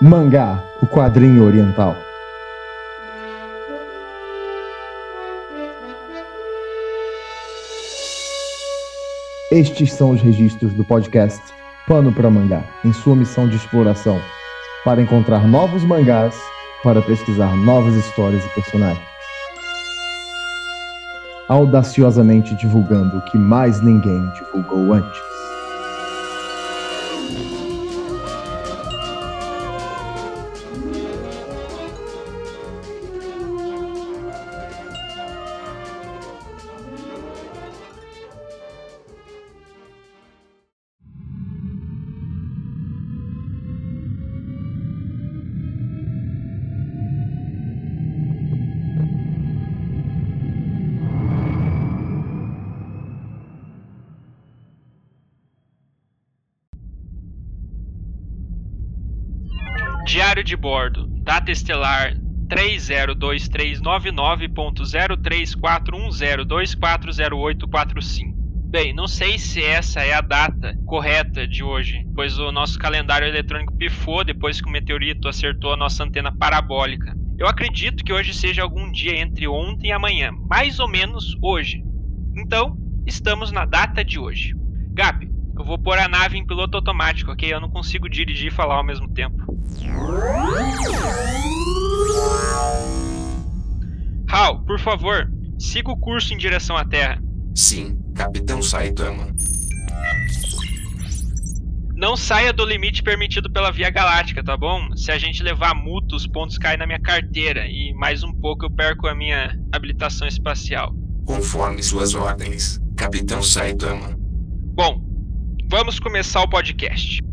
Mangá, o quadrinho oriental. Estes são os registros do podcast Pano para Mangá, em sua missão de exploração, para encontrar novos mangás, para pesquisar novas histórias e personagens. Audaciosamente divulgando o que mais ninguém divulgou antes. Bordo, data estelar 302399.03410240845. Bem, não sei se essa é a data correta de hoje, pois o nosso calendário eletrônico pifou depois que o meteorito acertou a nossa antena parabólica. Eu acredito que hoje seja algum dia entre ontem e amanhã, mais ou menos hoje. Então, estamos na data de hoje. Gap, eu vou pôr a nave em piloto automático, ok? Eu não consigo dirigir e falar ao mesmo tempo. Hal, por favor, siga o curso em direção à Terra. Sim, Capitão Saitama. Não saia do limite permitido pela Via Galáctica, tá bom? Se a gente levar multa, os pontos caem na minha carteira e mais um pouco eu perco a minha habilitação espacial. Conforme suas ordens, Capitão Saitama. Bom, vamos começar o podcast.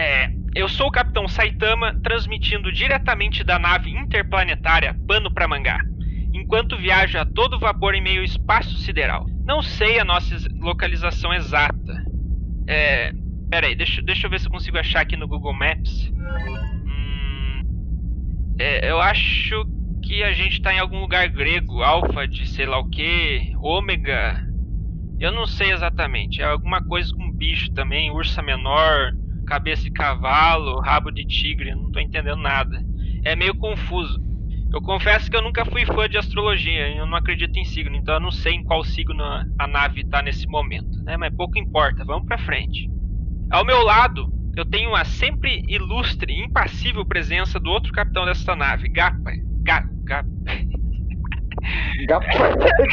É, eu sou o Capitão Saitama, transmitindo diretamente da nave interplanetária Pano para Mangá, enquanto viaja a todo vapor em meio ao espaço sideral. Não sei a nossa localização exata. É, peraí, deixa, deixa eu ver se eu consigo achar aqui no Google Maps. Hum, é, eu acho que a gente tá em algum lugar grego, alfa de sei lá o que, ômega. Eu não sei exatamente. É alguma coisa com bicho também, ursa menor, cabeça de cavalo, rabo de tigre, não tô entendendo nada. É meio confuso. Eu confesso que eu nunca fui fã de astrologia, eu não acredito em signo, então eu não sei em qual signo a nave está nesse momento, né? Mas pouco importa, vamos para frente. Ao meu lado, eu tenho a sempre ilustre impassível presença do outro capitão dessa nave, Gapa. Ga, Gap. Gapa.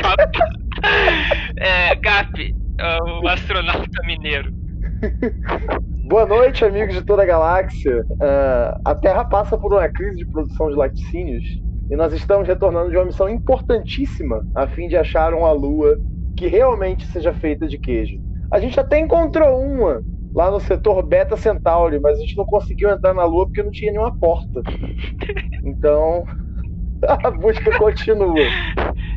Gapa. É, Gap, o astronauta mineiro. Boa noite, amigos de toda a galáxia. Uh, a Terra passa por uma crise de produção de laticínios e nós estamos retornando de uma missão importantíssima a fim de achar uma lua que realmente seja feita de queijo. A gente até encontrou uma lá no setor Beta Centauri, mas a gente não conseguiu entrar na lua porque não tinha nenhuma porta. Então, a busca continua.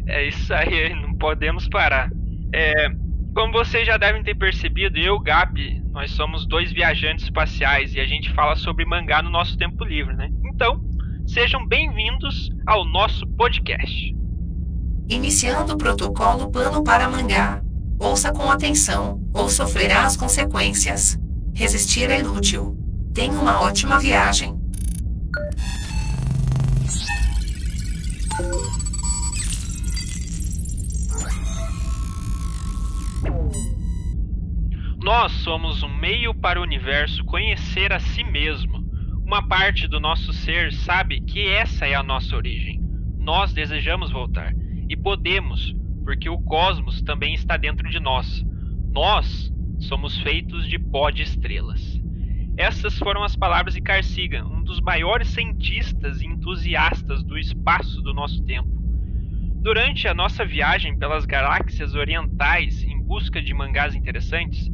É isso aí, não podemos parar. É, como vocês já devem ter percebido, eu, Gap, nós somos dois viajantes espaciais e a gente fala sobre mangá no nosso tempo livre, né? Então, sejam bem-vindos ao nosso podcast. Iniciando o protocolo Pano para Mangá. Ouça com atenção, ou sofrerá as consequências. Resistir é inútil. Tenha uma ótima viagem. Nós somos um meio para o universo conhecer a si mesmo. Uma parte do nosso ser sabe que essa é a nossa origem. Nós desejamos voltar. E podemos, porque o cosmos também está dentro de nós. Nós somos feitos de pó de estrelas. Essas foram as palavras de Carl Sagan, um dos maiores cientistas e entusiastas do espaço do nosso tempo. Durante a nossa viagem pelas galáxias orientais em busca de mangás interessantes,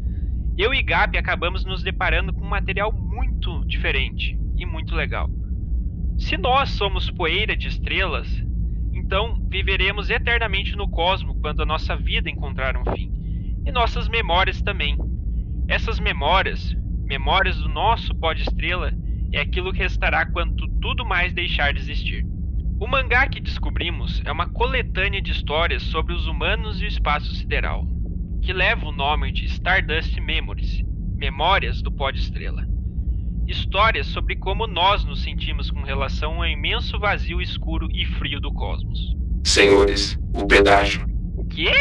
eu e Gabi acabamos nos deparando com um material muito diferente e muito legal. Se nós somos poeira de estrelas, então viveremos eternamente no cosmos quando a nossa vida encontrar um fim. E nossas memórias também. Essas memórias, memórias do nosso pó de estrela, é aquilo que restará quando tudo mais deixar de existir. O mangá que descobrimos é uma coletânea de histórias sobre os humanos e o espaço sideral que leva o nome de Stardust Memories Memórias do Pó de Estrela. Histórias sobre como nós nos sentimos com relação ao imenso vazio escuro e frio do cosmos. Senhores, o pedágio. O quê?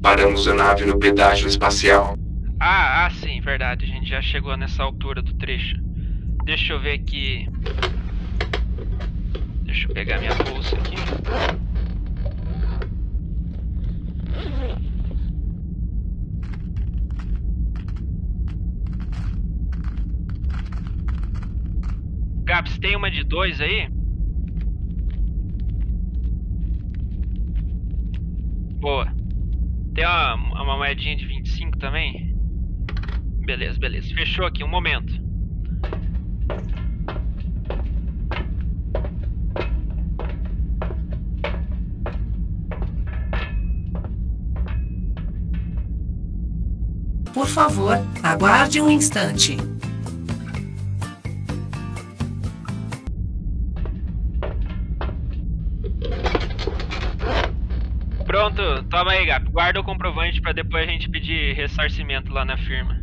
Paramos a nave no pedágio espacial. Ah, ah, sim, verdade. A gente já chegou nessa altura do trecho. Deixa eu ver aqui. Deixa eu pegar minha bolsa aqui. Tem uma de dois aí? Boa. Tem uma, uma moedinha de 25 também? Beleza, beleza. Fechou aqui, um momento. Por favor, aguarde um instante. Guarda o comprovante pra depois a gente pedir ressarcimento lá na firma.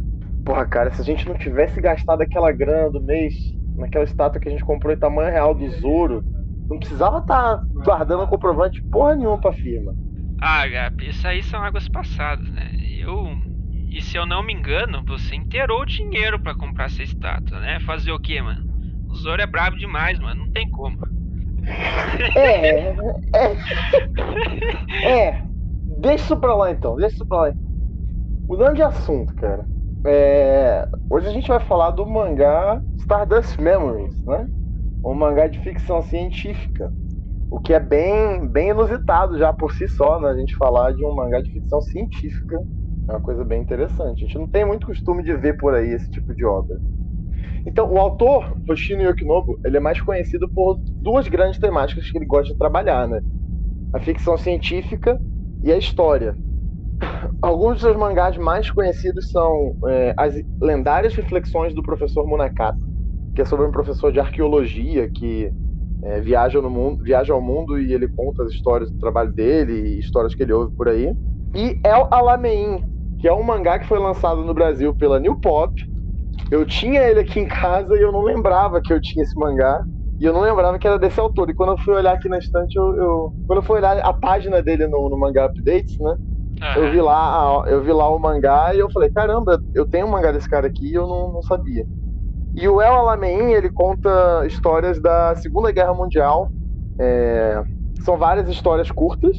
Porra, cara, se a gente não tivesse gastado aquela grana do mês naquela estátua que a gente comprou em tamanho real do Zoro, não precisava estar tá guardando comprovante porra nenhuma pra firma. Ah, Gap, isso aí são águas passadas, né? Eu. E se eu não me engano, você inteirou o dinheiro para comprar essa estátua, né? Fazer o quê, mano? O Zoro é brabo demais, mano. Não tem como. É, é. É. Deixa isso pra lá então, deixa isso pra lá. Mudando de assunto, cara. É, hoje a gente vai falar do mangá Stardust Memories, né? Um mangá de ficção científica. O que é bem, bem inusitado já por si só, né? A gente falar de um mangá de ficção científica. É uma coisa bem interessante. A gente não tem muito costume de ver por aí esse tipo de obra. Então, o autor, Hoshino Yokinobu, ele é mais conhecido por duas grandes temáticas que ele gosta de trabalhar, né? A ficção científica e a história. Alguns dos seus mangás mais conhecidos são é, as lendárias reflexões do professor Munakata, que é sobre um professor de arqueologia que é, viaja, no mundo, viaja ao mundo e ele conta as histórias do trabalho dele e histórias que ele ouve por aí. E El Alamein, que é um mangá que foi lançado no Brasil pela New Pop. Eu tinha ele aqui em casa e eu não lembrava que eu tinha esse mangá. E eu não lembrava que era desse autor. E quando eu fui olhar aqui na estante, eu, eu... quando eu fui olhar a página dele no, no Mangá Updates, né? Uhum. Eu vi lá, eu vi lá o mangá e eu falei, caramba, eu tenho um mangá desse cara aqui e eu não, não sabia. E o El Alamein, ele conta histórias da Segunda Guerra Mundial. É... São várias histórias curtas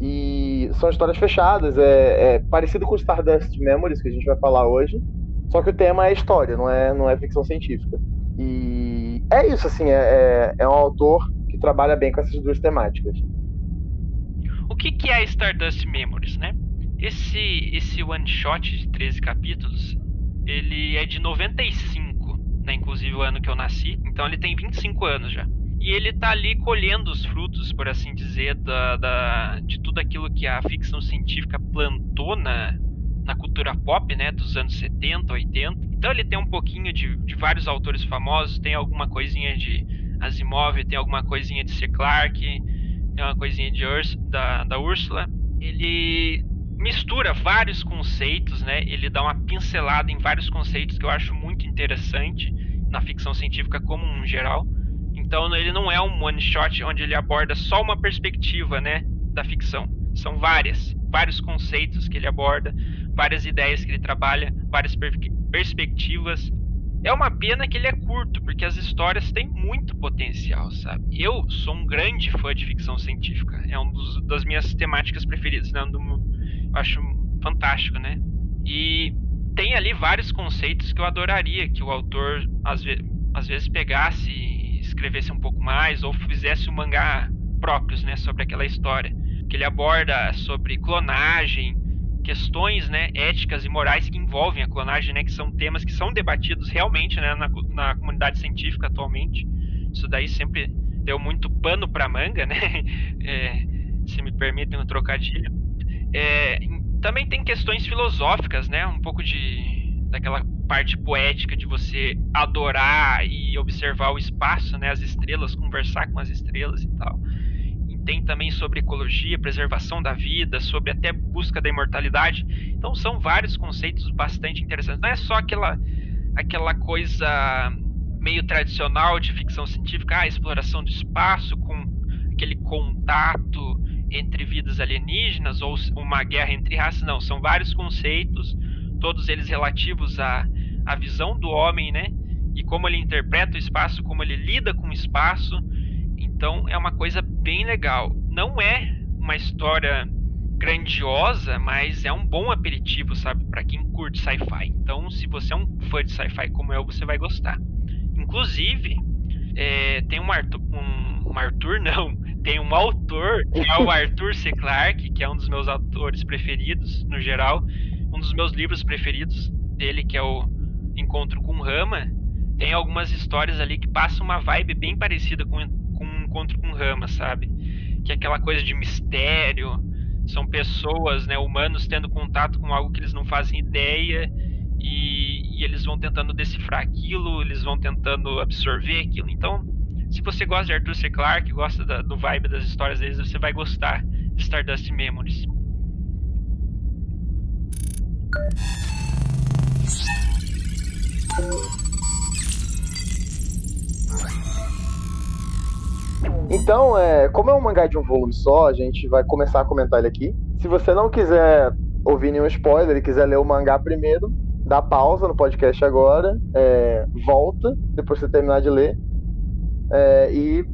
e são histórias fechadas. É, é parecido com Stardust Memories, que a gente vai falar hoje. Só que o tema é história, não é, não é ficção científica. E é isso, assim, é, é, é um autor que trabalha bem com essas duas temáticas. O que, que é Stardust Memories, né? Esse, esse one shot de 13 capítulos, ele é de 95, né? Inclusive o ano que eu nasci. Então ele tem 25 anos já. E ele tá ali colhendo os frutos, por assim dizer, da, da, de tudo aquilo que a ficção científica plantou na, na cultura pop, né? Dos anos 70, 80. Então ele tem um pouquinho de, de vários autores famosos, tem alguma coisinha de Asimov, tem alguma coisinha de C. Clarke, tem uma coisinha de Urs, da, da Úrsula. Ele mistura vários conceitos, né? Ele dá uma pincelada em vários conceitos que eu acho muito interessante na ficção científica como um geral. Então ele não é um one shot onde ele aborda só uma perspectiva, né, da ficção. São várias, vários conceitos que ele aborda, várias ideias que ele trabalha, várias per perspectivas é uma pena que ele é curto, porque as histórias têm muito potencial, sabe? Eu sou um grande fã de ficção científica. É uma das minhas temáticas preferidas, né? Eu acho fantástico, né? E tem ali vários conceitos que eu adoraria que o autor às, ve às vezes pegasse e escrevesse um pouco mais ou fizesse um mangá próprios, né, sobre aquela história. Que ele aborda sobre clonagem, questões né, éticas e morais que envolvem a clonagem, né, que são temas que são debatidos realmente né, na, na comunidade científica atualmente. Isso daí sempre deu muito pano para manga, né? É, se me permitem um trocadilho. É, também tem questões filosóficas, né? Um pouco de daquela parte poética de você adorar e observar o espaço, né? As estrelas, conversar com as estrelas e tal. Tem também sobre ecologia, preservação da vida, sobre até busca da imortalidade. Então são vários conceitos bastante interessantes. Não é só aquela aquela coisa meio tradicional de ficção científica, a exploração do espaço com aquele contato entre vidas alienígenas ou uma guerra entre raças, não, são vários conceitos, todos eles relativos à, à visão do homem, né? E como ele interpreta o espaço, como ele lida com o espaço. Então é uma coisa bem legal. Não é uma história grandiosa, mas é um bom aperitivo, sabe, para quem curte sci-fi. Então, se você é um fã de sci-fi como eu, você vai gostar. Inclusive, é, tem um Arthur, um, um Arthur não, tem um autor que é o Arthur C. Clarke, que é um dos meus autores preferidos, no geral, um dos meus livros preferidos dele, que é o Encontro com Rama. Tem algumas histórias ali que passam uma vibe bem parecida com, com Encontro com Rama, sabe? Que é aquela coisa de mistério, são pessoas, né, humanos tendo contato com algo que eles não fazem ideia e, e, eles vão tentando decifrar aquilo, eles vão tentando absorver aquilo. Então, se você gosta de Arthur C. Clarke, gosta da, do vibe das histórias deles, você vai gostar de Stardust Memories. Então, é, como é um mangá de um volume só, a gente vai começar a comentar ele aqui. Se você não quiser ouvir nenhum spoiler e quiser ler o mangá primeiro, dá pausa no podcast agora, é, volta depois que você terminar de ler é, e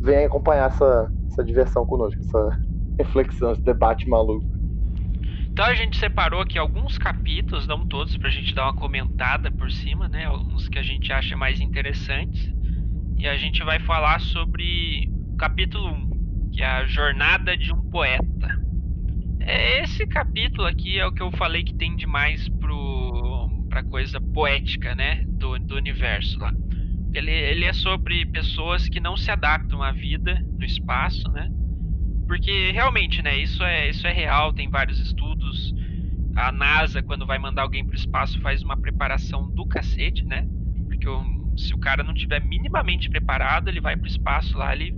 vem acompanhar essa, essa diversão conosco, essa reflexão, esse debate maluco. Então a gente separou aqui alguns capítulos, não todos, pra gente dar uma comentada por cima, né? Alguns que a gente acha mais interessantes. E a gente vai falar sobre o capítulo 1, que é a jornada de um poeta. É, esse capítulo aqui é o que eu falei que tem demais pro, pra coisa poética, né? Do, do universo lá. Ele, ele é sobre pessoas que não se adaptam à vida no espaço, né? Porque realmente, né? Isso é, isso é real, tem vários estudos. A NASA, quando vai mandar alguém para o espaço, faz uma preparação do cacete, né? Porque o se o cara não tiver minimamente preparado, ele vai pro espaço lá, ele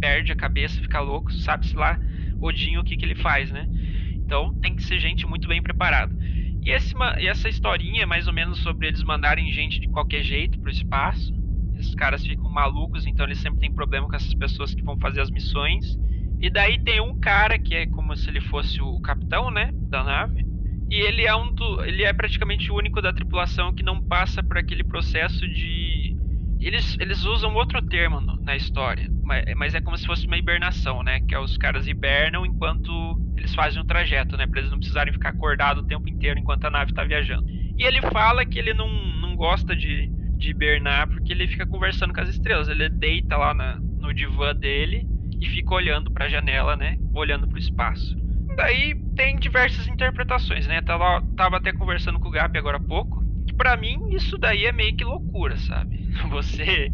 perde a cabeça, fica louco, sabe-se lá Odinho o que, que ele faz, né? Então tem que ser gente muito bem preparada. E, esse, e essa historinha é mais ou menos sobre eles mandarem gente de qualquer jeito pro espaço. Esses caras ficam malucos, então eles sempre têm problema com essas pessoas que vão fazer as missões. E daí tem um cara que é como se ele fosse o capitão, né, da nave. E ele é um do, ele é praticamente o único da tripulação que não passa por aquele processo de eles, eles usam outro termo no, na história, mas, mas, é como se fosse uma hibernação, né? Que é os caras hibernam enquanto eles fazem o trajeto, né? Pra eles não precisarem ficar acordados o tempo inteiro enquanto a nave tá viajando. E ele fala que ele não, não gosta de, de hibernar porque ele fica conversando com as estrelas. Ele deita lá na, no divã dele e fica olhando para a janela, né? Olhando para o espaço. Daí tem diversas interpretações, né? Tava, tava até conversando com o Gap agora há pouco. Que pra mim isso daí é meio que loucura, sabe? Você.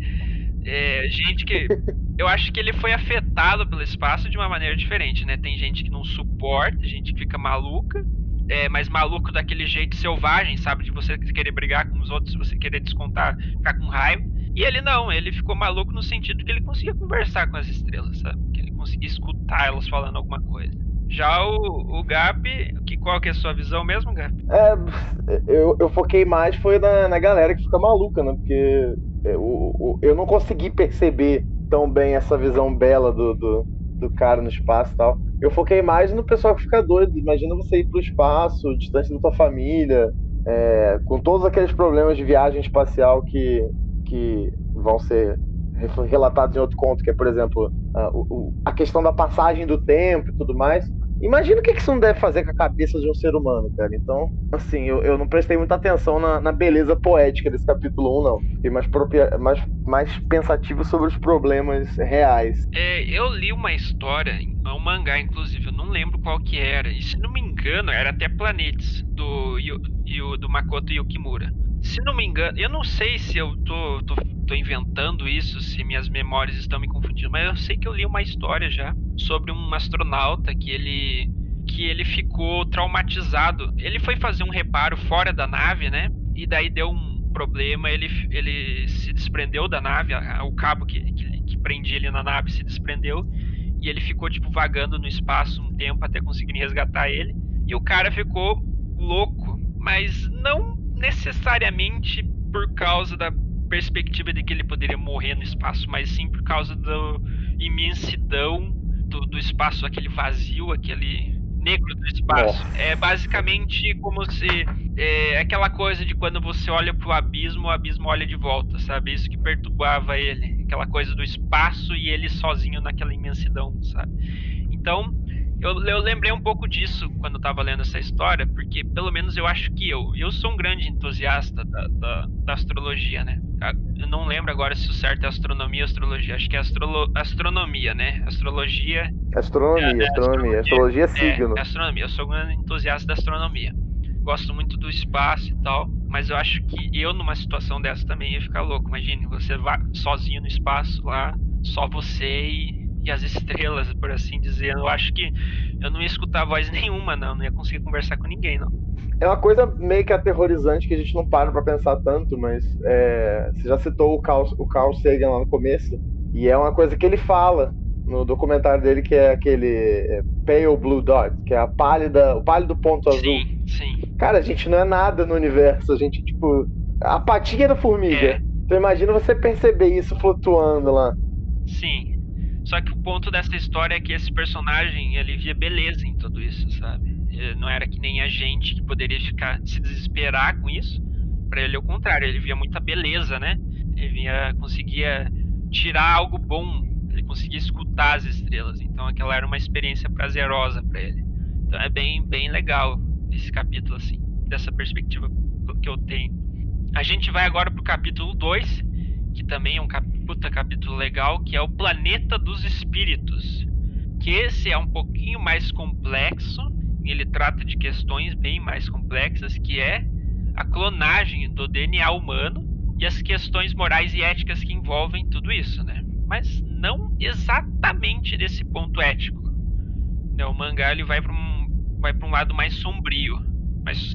É, gente que. Eu acho que ele foi afetado pelo espaço de uma maneira diferente, né? Tem gente que não suporta, gente que fica maluca. É, mas maluco daquele jeito selvagem, sabe? De você querer brigar com os outros, você querer descontar, ficar com raiva. E ele não, ele ficou maluco no sentido que ele conseguia conversar com as estrelas, sabe? Que ele conseguia escutar elas falando alguma coisa. Já o, o Gap, que, qual que é a sua visão mesmo, Gap? É, eu, eu foquei mais foi na, na galera que fica maluca, né? Porque eu, eu não consegui perceber tão bem essa visão bela do, do, do cara no espaço e tal. Eu foquei mais no pessoal que fica doido. Imagina você ir pro espaço, distante da tua família, é, com todos aqueles problemas de viagem espacial que, que vão ser relatados em outro conto, que é, por exemplo, a, a questão da passagem do tempo e tudo mais. Imagina o que isso não deve fazer com a cabeça de um ser humano, cara. Então, assim, eu, eu não prestei muita atenção na, na beleza poética desse capítulo 1, não. Fiquei mais, propria, mais, mais pensativo sobre os problemas reais. É, eu li uma história, um mangá, inclusive, eu não lembro qual que era. E se não me engano, era até Planetes, do, do, do Makoto Yukimura. Se não me engano, eu não sei se eu tô, tô, tô inventando isso, se minhas memórias estão me confundindo, mas eu sei que eu li uma história já sobre um astronauta que ele que ele ficou traumatizado. Ele foi fazer um reparo fora da nave, né? E daí deu um problema, ele, ele se desprendeu da nave, o cabo que, que, que prendia ele na nave se desprendeu E ele ficou, tipo, vagando no espaço um tempo até conseguirem resgatar ele. E o cara ficou louco, mas não necessariamente por causa da perspectiva de que ele poderia morrer no espaço, mas sim por causa da imensidão do, do espaço, aquele vazio, aquele negro do espaço. Nossa. É basicamente como se é, aquela coisa de quando você olha pro abismo, o abismo olha de volta, sabe? Isso que perturbava ele, aquela coisa do espaço e ele sozinho naquela imensidão, sabe? Então, eu, eu lembrei um pouco disso quando eu tava lendo essa história, porque pelo menos eu acho que eu, eu sou um grande entusiasta da, da, da astrologia, né? Eu não lembro agora se o certo é astronomia ou astrologia. Acho que é astrolo, astronomia, né? Astrologia. Astronomia, é, é, astronomia. Astrologia é signo. É, astronomia. Eu sou um grande entusiasta da astronomia. Gosto muito do espaço e tal. Mas eu acho que eu, numa situação dessa, também ia ficar louco. Imagine, você vai sozinho no espaço lá, só você e e as estrelas, por assim dizer. Eu acho que eu não ia escutar voz nenhuma, não. Não ia conseguir conversar com ninguém, não. É uma coisa meio que aterrorizante que a gente não para pra pensar tanto, mas é, você já citou o Carl, o Carl Sagan lá no começo, e é uma coisa que ele fala no documentário dele, que é aquele é, Pale Blue Dot, que é a pálida, o pálido ponto azul. Sim, sim. Cara, a gente não é nada no universo, a gente, tipo, a patinha da formiga. É. Então imagina você perceber isso flutuando lá. Sim, só que o ponto dessa história é que esse personagem, ele via beleza em tudo isso, sabe? Ele não era que nem a gente que poderia ficar se desesperar com isso. Para ele, ao contrário, ele via muita beleza, né? Ele via, conseguia tirar algo bom, ele conseguia escutar as estrelas. Então, aquela era uma experiência prazerosa para ele. Então, é bem, bem legal esse capítulo, assim, dessa perspectiva que eu tenho. A gente vai agora pro capítulo 2, que também é um cap puta capítulo legal, que é o Planeta dos Espíritos. Que esse é um pouquinho mais complexo, ele trata de questões bem mais complexas, que é a clonagem do DNA humano e as questões morais e éticas que envolvem tudo isso, né? Mas não exatamente desse ponto ético. Né? O mangá ele vai para um, vai um lado mais sombrio, mais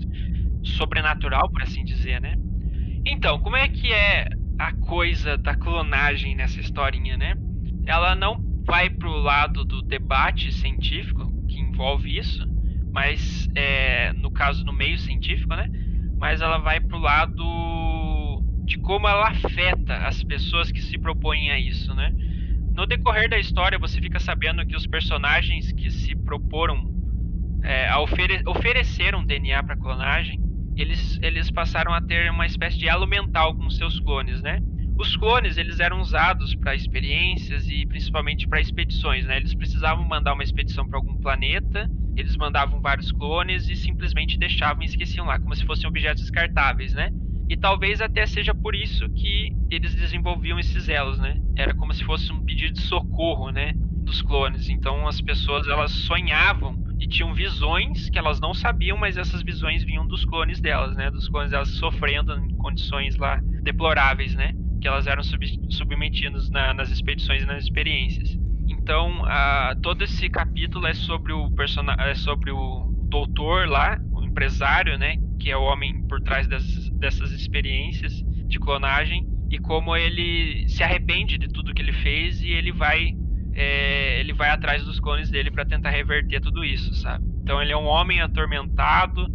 sobrenatural, por assim dizer, né? Então, como é que é a coisa da clonagem nessa historinha, né? Ela não vai pro lado do debate científico que envolve isso, mas é, no caso no meio científico, né? Mas ela vai pro lado de como ela afeta as pessoas que se propõem a isso, né? No decorrer da história, você fica sabendo que os personagens que se proporam é, a ofere ofereceram DNA para clonagem eles, eles passaram a ter uma espécie de elo mental com seus clones, né? Os clones eles eram usados para experiências e principalmente para expedições, né? Eles precisavam mandar uma expedição para algum planeta, eles mandavam vários clones e simplesmente deixavam e esqueciam lá, como se fossem objetos descartáveis, né? E talvez até seja por isso que eles desenvolviam esses elos, né? Era como se fosse um pedido de socorro, né? Dos clones. Então as pessoas elas sonhavam e tinham visões que elas não sabiam, mas essas visões vinham dos clones delas, né? Dos clones delas sofrendo em condições lá deploráveis, né? Que elas eram sub submetidas na, nas expedições e nas experiências. Então, a, todo esse capítulo é sobre o personagem, é sobre o doutor lá, o empresário, né? Que é o homem por trás dessas, dessas experiências de clonagem e como ele se arrepende de tudo que ele fez e ele vai é, ele vai atrás dos clones dele para tentar reverter tudo isso, sabe? Então ele é um homem atormentado,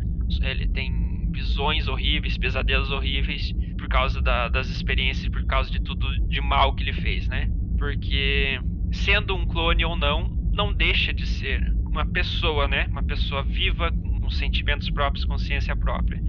ele tem visões horríveis, pesadelos horríveis por causa da, das experiências, por causa de tudo de mal que ele fez, né? Porque sendo um clone ou não, não deixa de ser uma pessoa, né? Uma pessoa viva com sentimentos próprios, consciência própria.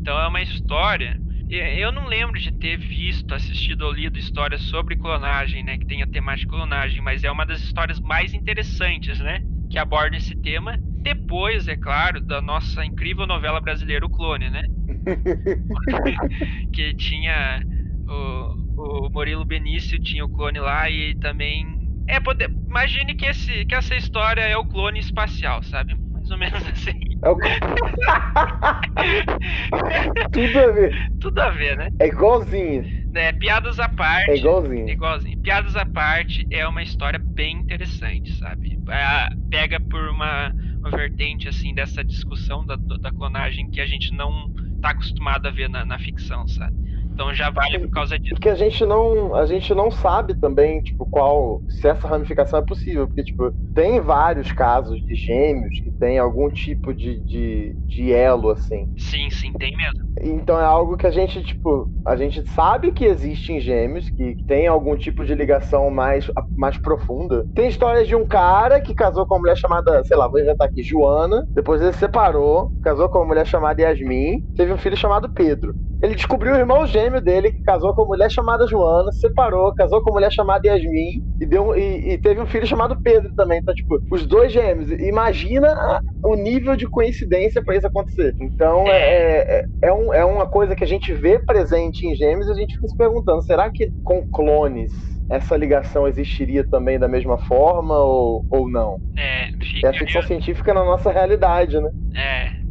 Então é uma história eu não lembro de ter visto, assistido ou lido histórias sobre clonagem, né? Que tenha temática de clonagem, mas é uma das histórias mais interessantes, né? Que aborda esse tema. Depois, é claro, da nossa incrível novela brasileira O Clone, né? que tinha o, o Murilo Benício tinha o clone lá e também é poder imagine que esse que essa história é o clone espacial sabe ou menos assim é o... Tudo a ver. Tudo a ver, né? É igualzinho. É, piadas à parte. É igualzinho. É igualzinho. Piadas à parte é uma história bem interessante, sabe? É, pega por uma, uma vertente, assim, dessa discussão da, da clonagem que a gente não tá acostumado a ver na, na ficção, sabe? Então já vale por causa disso. Porque a gente não, a gente não sabe também, tipo, qual se essa ramificação é possível, porque tipo, tem vários casos de gêmeos que tem algum tipo de, de, de elo assim. Sim, sim, tem mesmo. Então é algo que a gente, tipo, a gente sabe que existe em gêmeos, que tem algum tipo de ligação mais, mais profunda. Tem histórias de um cara que casou com uma mulher chamada, sei lá, vou inventar aqui, Joana. Depois ele separou, casou com uma mulher chamada Yasmin, teve um filho chamado Pedro. Ele descobriu o irmão gêmeo dele, que casou com uma mulher chamada Joana, separou, casou com uma mulher chamada Yasmin e, deu, e, e teve um filho chamado Pedro também. Então, tipo, os dois gêmeos. Imagina o nível de coincidência para isso acontecer. Então, é, é, é, um, é uma coisa que a gente vê presente em gêmeos e a gente fica se perguntando: será que com clones essa ligação existiria também da mesma forma ou, ou não? É, é a ficção científica na nossa realidade, né? É.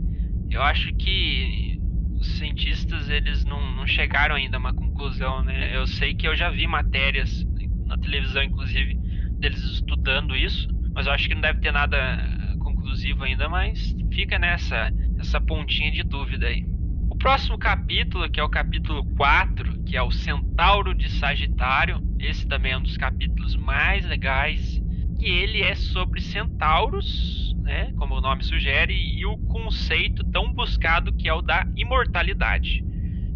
Eu acho que cientistas eles não, não chegaram ainda a uma conclusão, né? Eu sei que eu já vi matérias na televisão, inclusive, deles estudando isso, mas eu acho que não deve ter nada conclusivo ainda, mas fica nessa essa pontinha de dúvida aí. O próximo capítulo, que é o capítulo 4, que é o Centauro de Sagitário, esse também é um dos capítulos mais legais, que ele é sobre centauros né, como o nome sugere, e o conceito tão buscado que é o da imortalidade.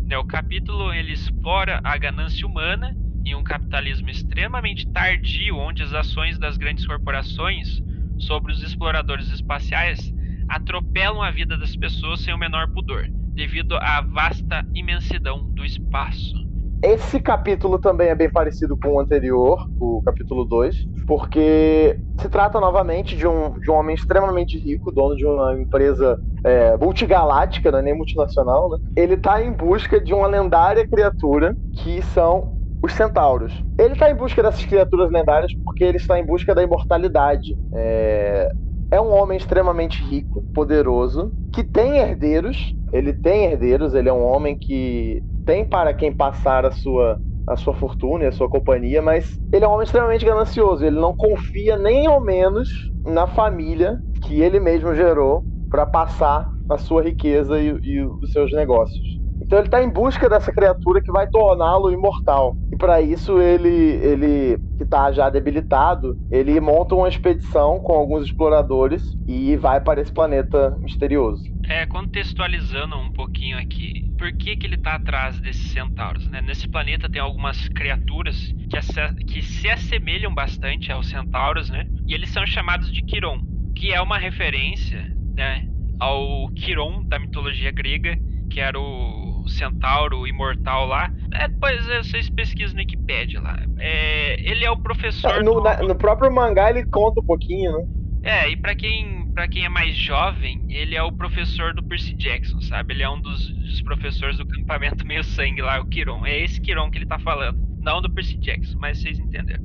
Né, o capítulo ele explora a ganância humana em um capitalismo extremamente tardio, onde as ações das grandes corporações sobre os exploradores espaciais atropelam a vida das pessoas sem o menor pudor, devido à vasta imensidão do espaço. Esse capítulo também é bem parecido com o anterior, o capítulo 2, porque se trata novamente de um, de um homem extremamente rico, dono de uma empresa é, multigaláctica, não é nem multinacional, né? Ele está em busca de uma lendária criatura que são os centauros. Ele está em busca dessas criaturas lendárias porque ele está em busca da imortalidade. É, é um homem extremamente rico, poderoso, que tem herdeiros. Ele tem herdeiros, ele é um homem que tem para quem passar a sua a sua fortuna e a sua companhia, mas ele é um homem extremamente ganancioso. Ele não confia nem ao menos na família que ele mesmo gerou para passar a sua riqueza e, e os seus negócios. Então ele está em busca dessa criatura que vai torná-lo imortal. E para isso ele, ele que está já debilitado, ele monta uma expedição com alguns exploradores e vai para esse planeta misterioso. É, contextualizando um pouquinho aqui, por que, que ele está atrás desses centauros? Né? Nesse planeta tem algumas criaturas que, que se assemelham bastante aos centauros, né? E eles são chamados de Quiron, que é uma referência, né, ao Quiron da mitologia grega, que era o centauro imortal lá. É, depois vocês pesquisam no Wikipedia lá. É, ele é o professor. No, do... na, no próprio mangá ele conta um pouquinho, né? É, e para quem para quem é mais jovem, ele é o professor do Percy Jackson, sabe? Ele é um dos, dos professores do campamento meio sangue lá, o Kiron. É esse Kiron que ele tá falando. Não do Percy Jackson, mas vocês entenderam.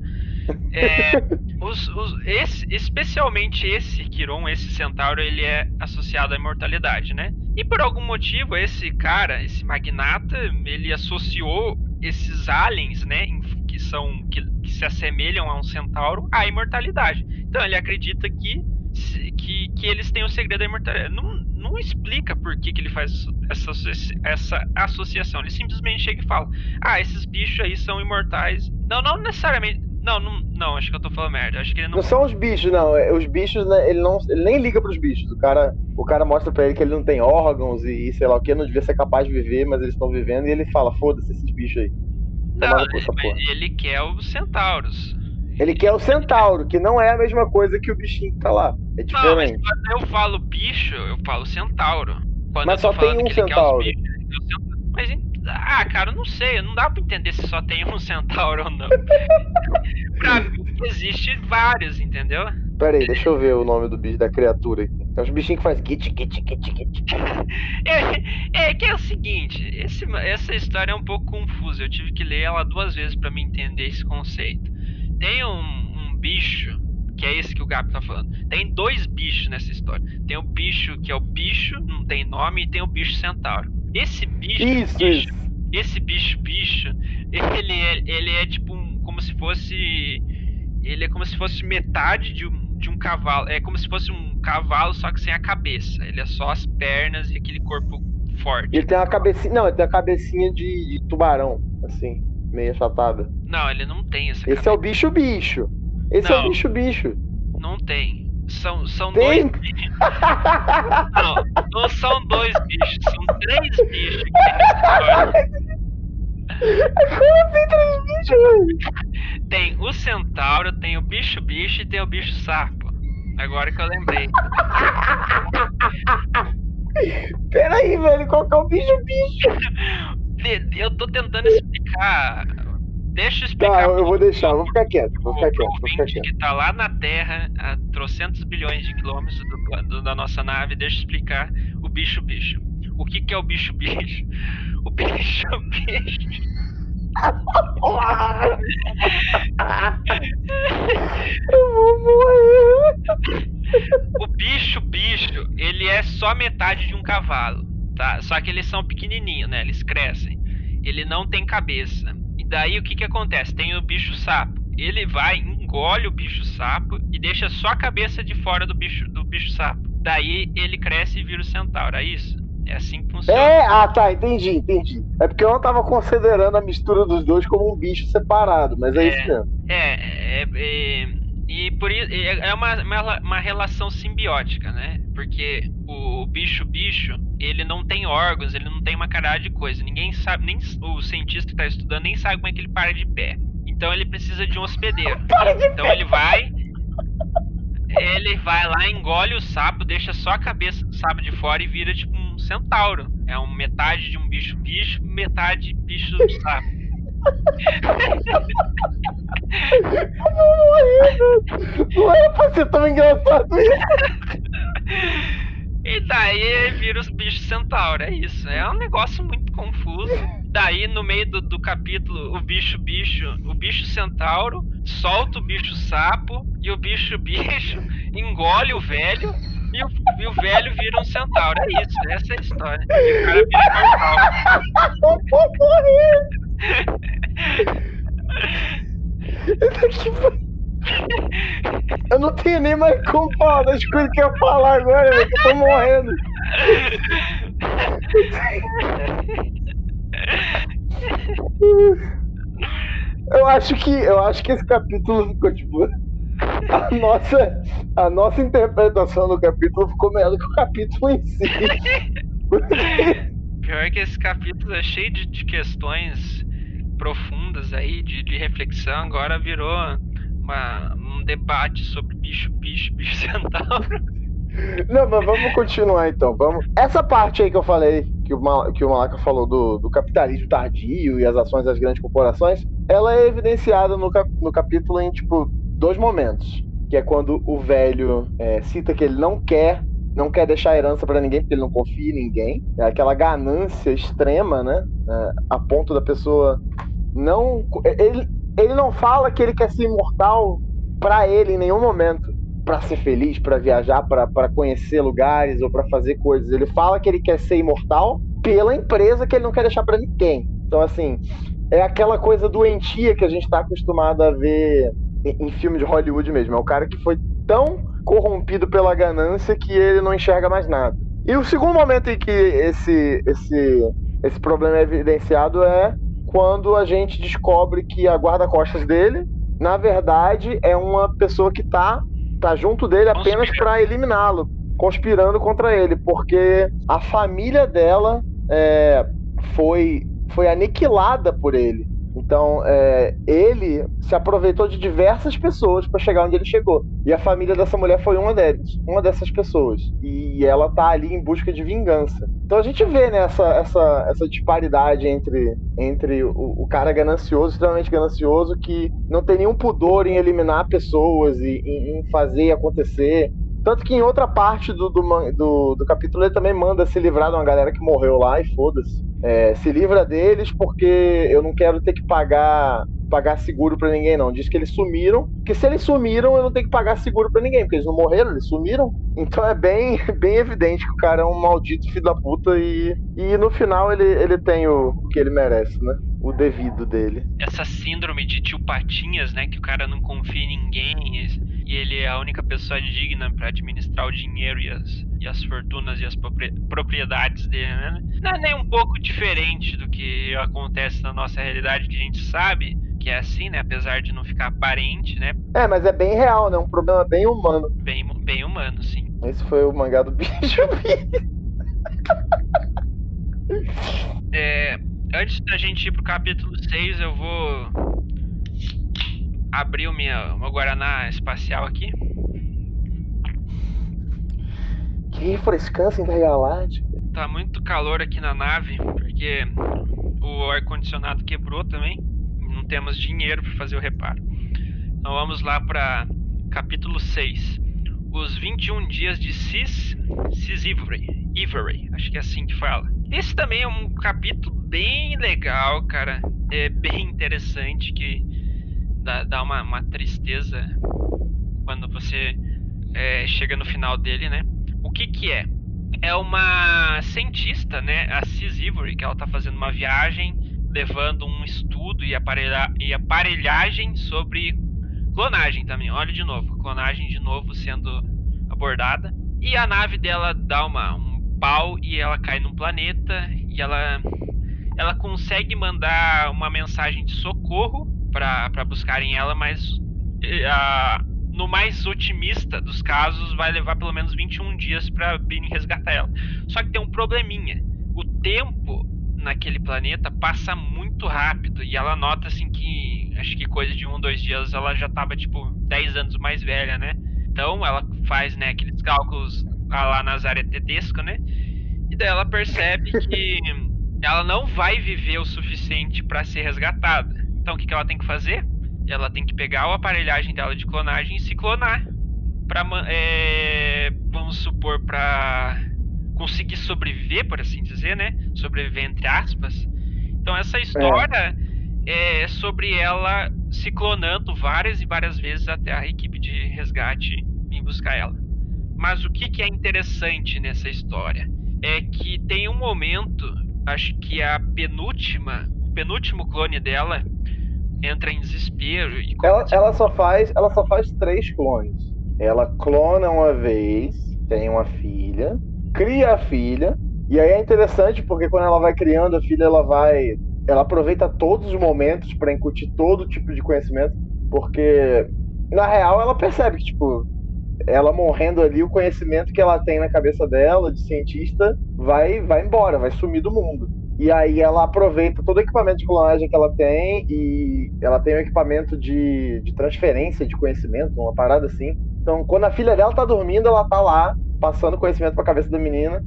É, os, os, esse, especialmente esse Kiron, esse centauro, ele é associado à imortalidade, né? E por algum motivo, esse cara, esse magnata, ele associou esses aliens, né? Que são. que, que se assemelham a um centauro à imortalidade. Então ele acredita que que, que eles têm o segredo da imortalidade. Não, não explica por que, que ele faz essa, essa associação. Ele simplesmente chega e fala: Ah, esses bichos aí são imortais. Não, não necessariamente. Não, não, não, acho que eu tô falando merda. Acho que ele não. Não são os bichos, não. É, os bichos, né, ele, não, ele nem liga pros bichos. O cara, o cara mostra pra ele que ele não tem órgãos e, e sei lá o que, não devia ser capaz de viver, mas eles estão vivendo e ele fala: Foda-se esses bichos aí. Não, ele, ele quer os centauros. Ele quer o centauro, que não é a mesma coisa que o bichinho que tá lá. É diferente. Não, mas quando eu falo bicho, eu falo centauro. Quando mas só tem um centauro. Bichos, ah, cara, eu não sei. Não dá pra entender se só tem um centauro ou não. pra mim, existe vários, entendeu? Pera aí, deixa eu ver o nome do bicho, da criatura aqui. Tem uns bichinhos que faz git, git, git, git. É, é que é o seguinte, esse, essa história é um pouco confusa. Eu tive que ler ela duas vezes para me entender esse conceito tem um, um bicho que é esse que o Gabi tá falando. Tem dois bichos nessa história. Tem o bicho que é o bicho, não tem nome, e tem o bicho centauro. Esse bicho, isso, bicho isso. Esse bicho, bicho, ele é, ele é tipo um, como se fosse, ele é como se fosse metade de um, de um cavalo. É como se fosse um cavalo só que sem a cabeça. Ele é só as pernas e aquele corpo forte. Ele tem uma cabecinha. Não, ele tem uma cabecinha de, de tubarão, assim, meio achatada. Não, ele não tem essa Esse é o bicho bicho. Esse é Não. o bicho bicho. Não tem. São, são Tem? dois bichos. Não, não são dois bichos, são três bichos tem. Como assim três bichos, velho? Tem o centauro, tem o bicho bicho e tem o bicho sapo. Agora que eu lembrei. Peraí, velho, qual que é o bicho bicho? Eu tô tentando explicar. Deixa eu explicar. Tá, eu vou deixar, vou ficar quieto, vou ficar quieto, vou ficar quieto. que tá lá na Terra, a trocentos bilhões de quilômetros do do- da nossa nave, deixa eu explicar o bicho bicho. O que que é o bicho bicho? O bicho bicho. Eu vou morrer. O bicho bicho, ele é só metade de um cavalo, tá? Só que eles são pequenininhos, né? Eles crescem. Ele não tem cabeça. Daí o que que acontece? Tem o bicho sapo. Ele vai, engole o bicho sapo e deixa só a cabeça de fora do bicho do bicho sapo. Daí ele cresce e vira o centauro, é isso? É assim que funciona. É, ah tá, entendi, entendi. É porque eu não tava considerando a mistura dos dois como um bicho separado, mas é, É. isso mesmo. É, é, é, e por isso é uma, uma, uma relação simbiótica, né? Porque o bicho bicho, ele não tem órgãos, ele não tem uma caralho de coisa. Ninguém sabe, nem o cientista que tá estudando nem sabe como é que ele para de pé. Então ele precisa de um hospedeiro. Então ele vai ele vai lá, engole o sapo, deixa só a cabeça do sapo de fora e vira tipo um centauro. É um metade de um bicho bicho, metade bicho sapo. Eu vou morrer. Não era pra ser tão engraçado isso. E daí vira os bichos centauro, é isso. É um negócio muito confuso. Daí, no meio do, do capítulo, o bicho bicho, o bicho centauro, solta o bicho sapo, e o bicho bicho engole o velho, e o, e o velho vira um centauro. É isso, essa é a história. E o cara vira Eu não tenho nem mais como falar das coisas que eu ia falar agora, eu tô morrendo. Eu acho que eu acho que esse capítulo ficou tipo a nossa a nossa interpretação do capítulo ficou melhor que o capítulo em si. Pior que esse capítulo é cheio de, de questões profundas aí, de, de reflexão. Agora virou uma- um debate sobre bicho, bicho, bicho centauro. Não, mas vamos continuar então. Vamos. Essa parte aí que eu falei, que o, Mal- que o Malaca falou do, do capitalismo tardio e as ações das grandes corporações, ela é evidenciada no, cap- no capítulo em tipo dois momentos. Que é quando o velho é, cita que ele não quer, não quer deixar herança pra ninguém, porque ele não confia em ninguém. É aquela ganância extrema, né? É, a ponto da pessoa não. Ele, ele não fala que ele quer ser imortal pra ele em nenhum momento para ser feliz, para viajar, para conhecer lugares ou para fazer coisas. Ele fala que ele quer ser imortal pela empresa que ele não quer deixar para ninguém. Então, assim, é aquela coisa doentia que a gente está acostumado a ver em, em filme de Hollywood mesmo. É o cara que foi tão corrompido pela ganância que ele não enxerga mais nada. E o segundo momento em que esse, esse, esse problema é evidenciado é quando a gente descobre que a guarda-costas dele, na verdade, é uma pessoa que tá, tá junto dele apenas para eliminá-lo, conspirando contra ele, porque a família dela é, foi, foi aniquilada por ele. Então, é, ele se aproveitou de diversas pessoas para chegar onde ele chegou. E a família dessa mulher foi uma deles, uma dessas pessoas. E ela tá ali em busca de vingança. Então a gente vê né, essa, essa, essa disparidade entre, entre o, o cara ganancioso, extremamente ganancioso, que não tem nenhum pudor em eliminar pessoas e em, em fazer acontecer. Tanto que em outra parte do, do, do, do capítulo ele também manda se livrar de uma galera que morreu lá e foda-se. É, se livra deles porque eu não quero ter que pagar pagar seguro pra ninguém não. Diz que eles sumiram, que se eles sumiram eu não tenho que pagar seguro pra ninguém, porque eles não morreram, eles sumiram. Então é bem, bem evidente que o cara é um maldito filho da puta e, e no final ele, ele tem o, o que ele merece, né? O devido dele. Essa síndrome de tio Patinhas, né? Que o cara não confia em ninguém e- ele é a única pessoa digna pra administrar o dinheiro e as, e as fortunas e as propriedades dele, né? Não é nem um pouco diferente do que acontece na nossa realidade, que a gente sabe que é assim, né? Apesar de não ficar aparente, né? É, mas é bem real, né? Um problema bem humano. Bem, bem humano, sim. Esse foi o mangá do bicho. é, antes da gente ir pro capítulo 6, eu vou abrir o minha, meu Guaraná espacial aqui. Que refrescância intergaláctica. Tá muito calor aqui na nave, porque o ar-condicionado quebrou também. Não temos dinheiro para fazer o reparo. Então vamos lá para capítulo 6. Os 21 dias de Cis, Cis Ivory. Ivory, acho que é assim que fala. Esse também é um capítulo bem legal, cara. É bem interessante que dá, dá uma, uma tristeza quando você é, chega no final dele, né? O que que é? É uma cientista, né? A Cis Ivory, que ela tá fazendo uma viagem, levando um estudo e, aparelha, e aparelhagem sobre clonagem também. Olha de novo, clonagem de novo sendo abordada. E a nave dela dá uma, um pau e ela cai num planeta e ela ela consegue mandar uma mensagem de socorro para buscarem ela, mas a, no mais otimista dos casos vai levar pelo menos 21 dias para virem resgatar ela. Só que tem um probleminha. O tempo naquele planeta passa muito rápido e ela nota assim que acho que coisa de um, dois dias ela já tava tipo 10 anos mais velha, né? Então ela faz né, aqueles cálculos lá Nazaré Tedesco, né? E daí ela percebe que ela não vai viver o suficiente para ser resgatada. Então o que, que ela tem que fazer? Ela tem que pegar a aparelhagem dela de clonagem e se clonar. Pra, é, vamos supor, para conseguir sobreviver, por assim dizer, né? Sobreviver entre aspas. Então essa história é, é sobre ela se clonando várias e várias vezes até a equipe de resgate vir buscar ela. Mas o que, que é interessante nessa história? É que tem um momento, acho que a penúltima, o penúltimo clone dela entra em desespero e ela, ela só faz ela só faz três clones. Ela clona uma vez tem uma filha cria a filha e aí é interessante porque quando ela vai criando a filha ela vai ela aproveita todos os momentos para incutir todo tipo de conhecimento porque na real ela percebe que tipo ela morrendo ali o conhecimento que ela tem na cabeça dela de cientista vai vai embora vai sumir do mundo e aí ela aproveita todo o equipamento de clonagem que ela tem e ela tem um equipamento de, de transferência de conhecimento, uma parada assim. Então, quando a filha dela tá dormindo, ela tá lá, passando conhecimento pra cabeça da menina.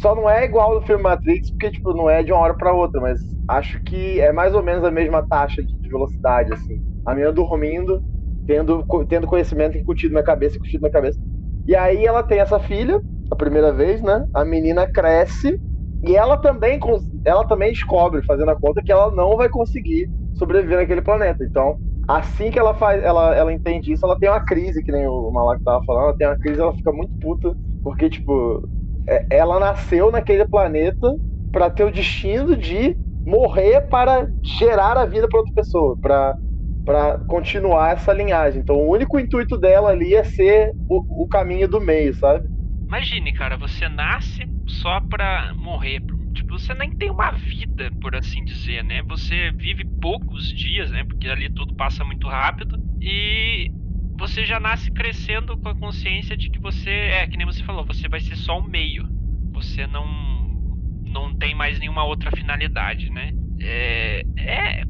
Só não é igual no filme Matrix, porque, tipo, não é de uma hora para outra, mas acho que é mais ou menos a mesma taxa de velocidade, assim. A menina dormindo, tendo, tendo conhecimento incutido na cabeça, incutido na cabeça. E aí ela tem essa filha, a primeira vez, né? A menina cresce e ela também, ela também descobre, fazendo a conta, que ela não vai conseguir sobreviver naquele planeta. Então, assim que ela faz, ela, ela entende isso, ela tem uma crise, que nem o Malak tava falando, ela tem uma crise, ela fica muito puta, porque, tipo, é, ela nasceu naquele planeta para ter o destino de morrer para gerar a vida para outra pessoa, para para continuar essa linhagem. Então, o único intuito dela ali é ser o, o caminho do meio, sabe? Imagine, cara, você nasce só pra morrer. Você nem tem uma vida, por assim dizer, né? Você vive poucos dias, né? Porque ali tudo passa muito rápido. E você já nasce crescendo com a consciência de que você é, que nem você falou, você vai ser só um meio. Você não não tem mais nenhuma outra finalidade, né? É, é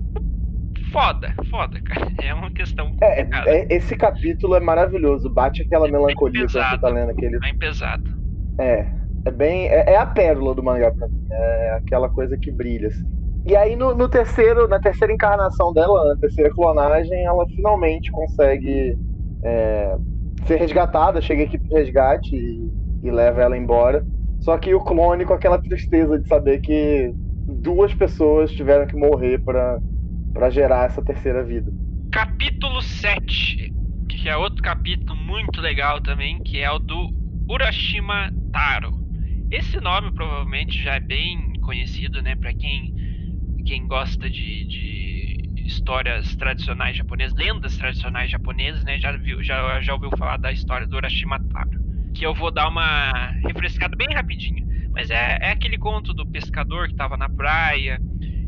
foda, foda, cara. É uma questão. É, é, esse capítulo é maravilhoso. Bate aquela é melancolia que você tá lendo aquele. Bem pesado. É. É bem. É, é, a pérola do mangá pra mim. É aquela coisa que brilha, assim. E aí no, no, terceiro, na terceira encarnação dela, na terceira clonagem, ela finalmente consegue é, ser resgatada, chega a equipe de resgate e, e leva ela embora. Só que o clone com aquela tristeza de saber que duas pessoas tiveram que morrer para gerar essa terceira vida. Capítulo 7, que é outro capítulo muito legal também, que é o do Urashima Taro. Esse nome provavelmente já é bem conhecido, né, para quem quem gosta de, de, histórias tradicionais japonesas, lendas tradicionais japonesas, né, já viu, já, já ouviu falar da história do Urashima Taro. que eu vou dar uma refrescada bem rapidinho. Mas é, é aquele conto do pescador que tava na praia.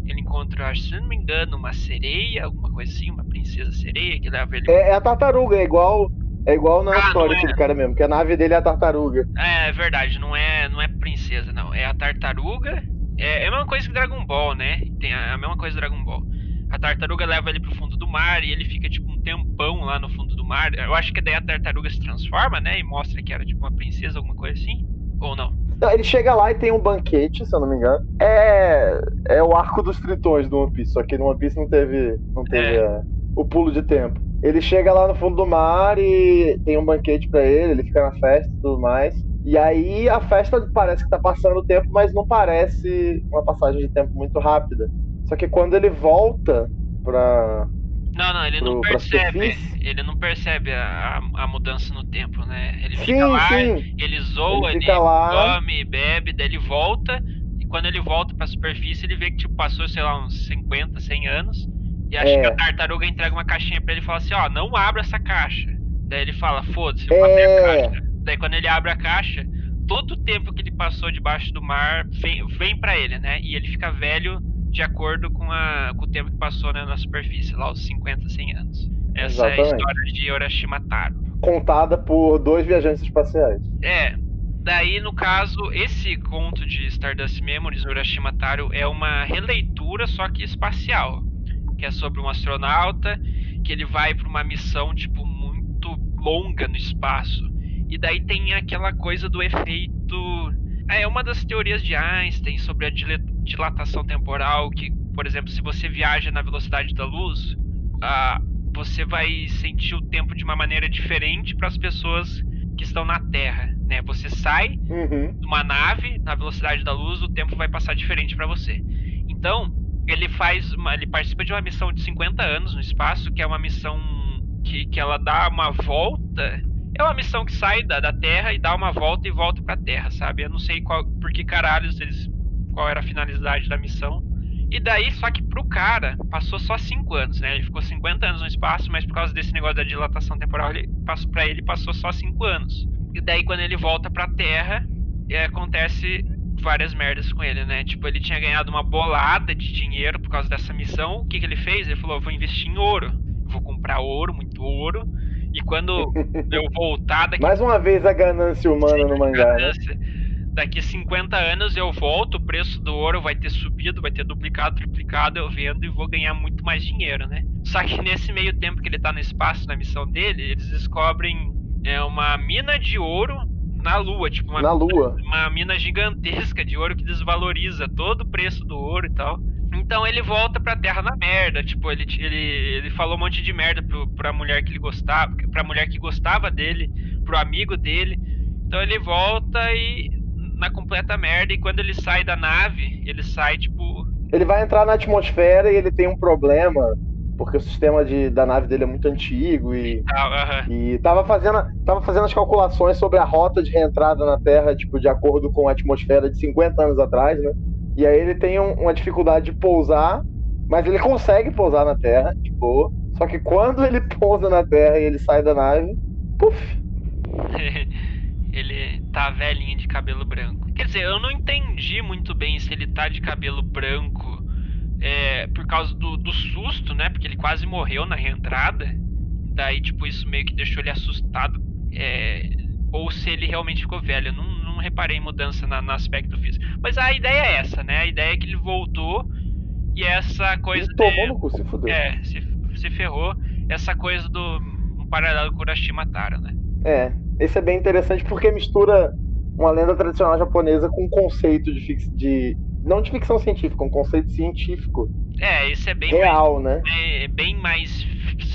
Ele encontra, se não me engano, uma sereia, alguma coisa assim, uma princesa sereia que leva ele. É, é a tartaruga, é igual. É igual na Ah, história é. cara mesmo, que a nave dele é a tartaruga. É, é verdade, não é, não é princesa, não. É a tartaruga. É, é a mesma coisa que Dragon Ball, né? Tem a, a mesma coisa que Dragon Ball. A tartaruga leva ele pro fundo do mar e ele fica tipo um tempão lá no fundo do mar. Eu acho que daí a tartaruga se transforma, né? E mostra que era tipo uma princesa, alguma coisa assim. Ou não? Não, Ele chega lá e tem um banquete, se eu não me engano. É, é o arco dos tritões do One Piece, só que no One Piece não teve, não teve É. é, o pulo de tempo. Ele chega lá no fundo do mar e tem um banquete pra ele, ele fica na festa e tudo mais. E aí a festa parece que tá passando o tempo, mas não parece uma passagem de tempo muito rápida. Só que quando ele volta pra. Não, não, ele não Pro- pra percebe. Ele não percebe a, a, a mudança no tempo, né? Ele fica Sim, lá, sim. ele zoa, Ele ele, fica lá. come, bebe, daí ele volta. E quando ele volta pra superfície, ele vê que tipo, passou, sei lá, uns 50, 100 anos. E acha É. que a tartaruga entrega uma caixinha pra ele e fala assim: Ó, não abra essa caixa. Daí ele fala: Foda-se, eu vou abrir a É. caixa. Daí quando ele abre a caixa, todo o tempo que ele passou debaixo do mar vem, vem para ele, né? E ele fica velho de acordo com, a, com o tempo que passou né, na superfície, lá os 50, 100 anos. Essa é a Exatamente. história de Orochima Taro. Contada por dois viajantes espaciais. É, daí no caso, esse conto de Stardust Memories, Orochima Taro, é uma releitura, só que espacial. Que é sobre um astronauta que ele vai para uma missão, tipo, muito longa no espaço. E daí tem aquela coisa do efeito. É uma das teorias de Einstein sobre a dilatação temporal, que, por exemplo, se você viaja na velocidade da luz, ah, você vai sentir o tempo de uma maneira diferente para as pessoas que estão na Terra, né? Você sai Uhum. de uma nave na velocidade da luz, o tempo vai passar diferente para você. Então, ele faz, uma, ele participa de uma missão de 50 anos no espaço, que é uma missão que, que ela dá uma volta. É uma missão que sai da, da Terra e dá uma volta e volta pra Terra, sabe? Eu não sei qual, por que caralhos eles, qual era a finalidade da missão. E daí, só que pro cara, passou só 5 anos, né? Ele ficou 50 anos no espaço, mas por causa desse negócio da dilatação temporal, ele, pra ele passou só 5 anos. E daí, quando ele volta pra Terra, é, acontece várias merdas com ele, né? Tipo, ele tinha ganhado uma bolada de dinheiro por causa dessa missão. O que, que ele fez? Ele falou: vou investir em ouro. Vou comprar ouro, muito ouro. E quando eu voltar daqui Mais uma vez a ganância humana no mangá, né? ganância. Daqui 50 anos eu volto, o preço do ouro vai ter subido, vai ter duplicado, triplicado, eu vendo e vou ganhar muito mais dinheiro, né? Só que nesse meio tempo que ele tá no espaço, na missão dele, eles descobrem é, uma mina de ouro na Lua, tipo uma, Na Lua. uma mina gigantesca de ouro que desvaloriza todo o preço do ouro e tal. Então ele volta pra terra na merda. Tipo, ele, ele, ele falou um monte de merda pro, pra mulher que ele gostava, pra mulher que gostava dele, pro amigo dele. Então ele volta e na completa merda. E quando ele sai da nave, ele sai, tipo. Ele vai entrar na atmosfera e ele tem um problema, porque o sistema de, da nave dele é muito antigo e, aham. e tava, fazendo, tava fazendo as calculações sobre a rota de reentrada na Terra, tipo, de acordo com a atmosfera de 50 anos atrás, né? E aí ele tem um- uma dificuldade de pousar, mas ele consegue pousar na Terra, de boa. Só que quando ele pousa na Terra e ele sai da nave, puf, ele tá velhinho de cabelo branco. Quer dizer, eu não entendi muito bem se ele tá de cabelo branco é, por causa do, do susto, né? Porque ele quase morreu na reentrada. Daí, tipo, isso meio que deixou ele assustado. é, ou se ele realmente ficou velho. Eu não, não reparei em mudança na- no aspecto físico. Mas a ideia é essa, né? A ideia é que ele voltou e essa coisa. ele tomou de- no cu, se fudeu. É, se, se ferrou. Essa coisa do. Um paralelo com Urashima Taro, né? É, esse é bem interessante porque mistura uma lenda tradicional japonesa com um conceito de, fix, de não de ficção científica, um conceito científico É, isso é bem mais, real, né? é, bem mais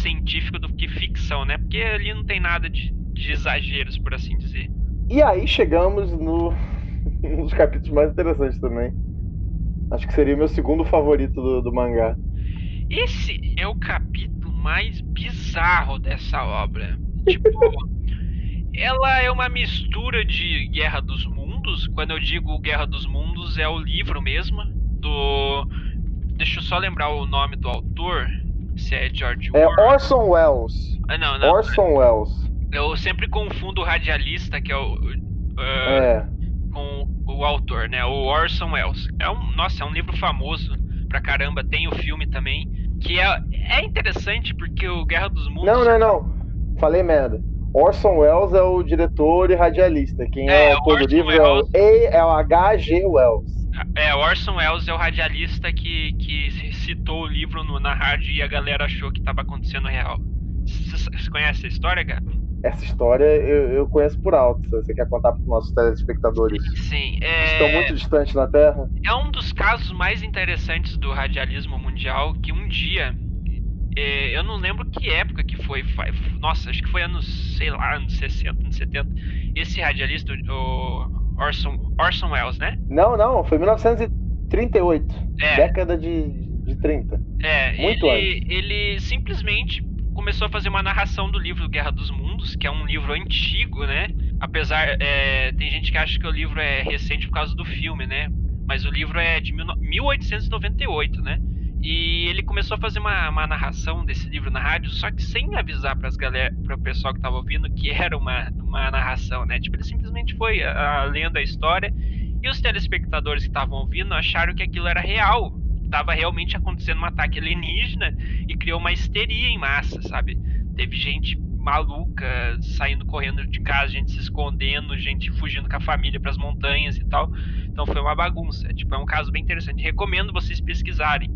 científico do que ficção, né? Porque ali não tem nada de, de exageros, por assim dizer. E aí chegamos no um dos capítulos mais interessantes também. Acho que seria o meu segundo favorito do, do mangá. Esse é o capítulo mais bizarro dessa obra. Tipo, ela é uma mistura de Guerra dos Mundos. Quando eu digo Guerra dos Mundos, é o livro mesmo. Do. Deixa eu só lembrar o nome do autor. Se é George É. Orson Welles. Ah, não, não. Orson Welles. Eu sempre confundo o radialista, que é o. Uh, É. com o autor, né? O Orson Welles. É um, nossa, é um livro famoso pra caramba. Tem o filme também. Que é, é interessante porque o Guerra dos Mundos. Não, não, não. Falei merda. Orson Welles é o diretor e radialista. Quem é, É, o autor do livro é o, é H.G. Wells. É, o Orson Welles é o radialista que, que citou o livro no- na rádio e a galera achou que tava acontecendo real. Você conhece a história, Gabi? Essa história eu, eu conheço por alto. Você quer contar para os nossos telespectadores Sim. É... estão muito distantes na Terra. É um dos casos mais interessantes do radialismo mundial que um dia. É, eu não lembro que época que foi. Nossa, acho que foi anos, sei lá, anos 60, anos 70. Esse radialista, o Orson, Orson Welles, né? Não, não, foi 1938. É. Década de, de 30. É, Muito ele, ele simplesmente começou a fazer uma narração do livro Guerra dos Mundos, que é um livro antigo, né? Apesar, é, tem gente que acha que o livro é recente por causa do filme, né? Mas o livro é de mil no- 1898, né? E ele começou a fazer uma, uma narração desse livro na rádio, só que sem avisar para o pessoal que estava ouvindo que era uma, uma narração, né? Tipo, ele simplesmente foi a, a lendo a história e os telespectadores que estavam ouvindo acharam que aquilo era real, estava realmente acontecendo um ataque alienígena e criou uma histeria em massa, sabe? Teve gente maluca saindo correndo de casa, gente se escondendo, gente fugindo com a família para as montanhas e tal. Então foi uma bagunça. Tipo, é um caso bem interessante. Recomendo vocês pesquisarem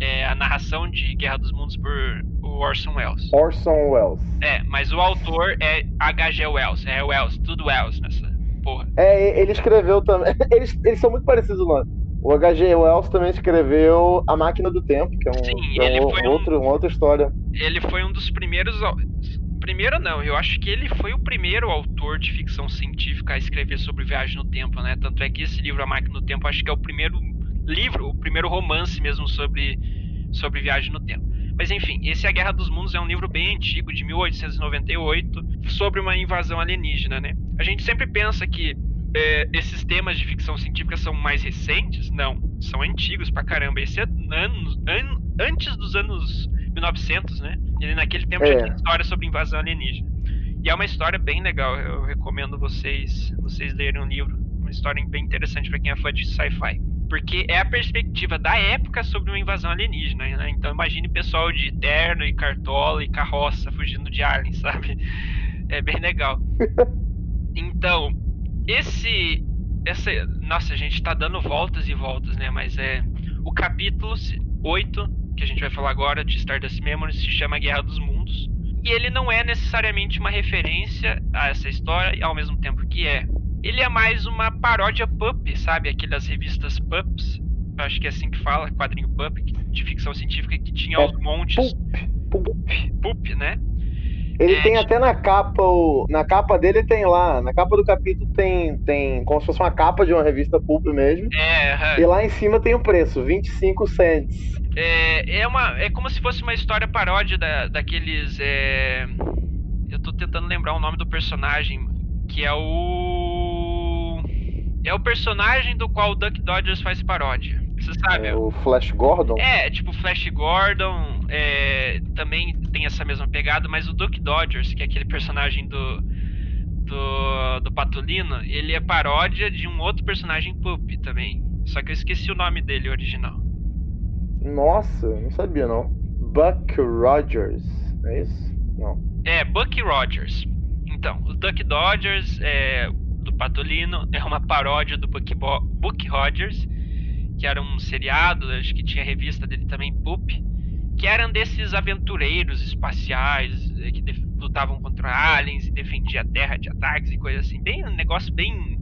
é, a narração de Guerra dos Mundos por Orson Welles. Orson Welles. É, mas o autor é H.G. Wells. É Wells, tudo Wells nessa porra. É, ele escreveu também. Eles, eles são muito parecidos o nome. O H.G. Wells também escreveu A Máquina do Tempo, que é, um, Sim, é ele um- foi um- outro, uma outra história. ele foi um dos primeiros. Primeiro não, eu acho que ele foi o primeiro autor de ficção científica a escrever sobre viagem no tempo, né? Tanto é que esse livro, A Máquina do Tempo, acho que é o primeiro livro, o primeiro romance mesmo sobre, sobre viagem no tempo. Mas enfim, esse A Guerra dos Mundos é um livro bem antigo, de 1898, sobre uma invasão alienígena, né? A gente sempre pensa que é, esses temas de ficção científica são mais recentes. Não, são antigos pra caramba. Esse é anos, an- antes dos anos 1900, né? E naquele tempo já É. tinha história sobre invasão alienígena. E é uma história bem legal. Eu recomendo vocês vocês lerem um livro. Uma história bem interessante pra quem é fã de sci-fi. Porque é a perspectiva da época sobre uma invasão alienígena, né? Então imagine pessoal de terno e cartola e carroça fugindo de aliens, sabe? É bem legal. Então, esse essa nossa, a gente tá dando voltas e voltas, né? Mas é o capítulo 8 que a gente vai falar agora de Stardust Memories se chama Guerra dos Mundos. E ele não é necessariamente uma referência a essa história, ao mesmo tempo que é. Ele é mais uma paródia pup, sabe? Aquelas revistas pups. Acho que é assim que fala, quadrinho pup, de ficção científica que tinha É, aos montes. Pulp, pulp. Pup, né? Ele É, tem tipo- até na capa, o, na capa dele tem lá, na capa do capítulo tem, tem como se fosse uma capa de uma revista Pulp mesmo. É, aham. E lá em cima tem o preço, 25 cents. É, é, uma, é como se fosse uma história paródia da, daqueles. é, eu tô tentando lembrar o nome do personagem, que é o. É o personagem do qual o Duck Dodgers faz paródia. Você sabe? É o Flash Gordon. É, tipo Flash Gordon é, também tem essa mesma pegada, mas o Duck Dodgers, que é aquele personagem do, do, do Patolino, ele é paródia de um outro personagem Pup também. Só que eu esqueci o nome dele original. Nossa, não sabia não. Buck Rogers, é isso? Não. É, Bucky Rogers. Então, o Duck Dodgers é, Patolino é uma paródia do Bucky, Bo Buck Rogers, que era um seriado, acho que tinha revista dele também, Poop, que eram desses aventureiros espaciais eh, que lutavam contra aliens e defendia a Terra de ataques e coisas assim. Bem, um negócio bem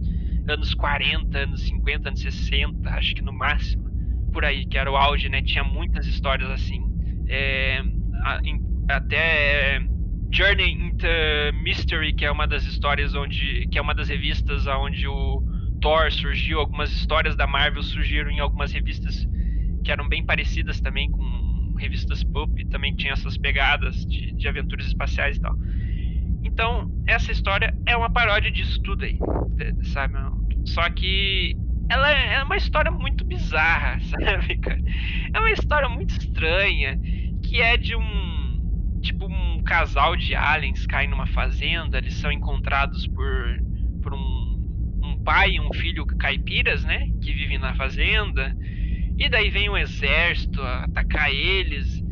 anos 40, anos 50, anos 60, acho que no máximo. Por aí, que era o auge, né? Tinha muitas histórias assim. É, até Journey into Mystery, que é uma das histórias onde. que é uma das revistas onde o Thor surgiu, algumas histórias da Marvel surgiram em algumas revistas que eram bem parecidas também com revistas pulp, também tinha essas pegadas de, de aventuras espaciais e tal. Então, essa história é uma paródia disso tudo aí, sabe? Só que ela é uma história muito bizarra, sabe, cara? É uma história muito estranha, que é de um casal de aliens cai numa fazenda, eles são encontrados por, por um, um pai e um filho caipiras, né? Que vivem na fazenda. E daí vem um exército atacar eles.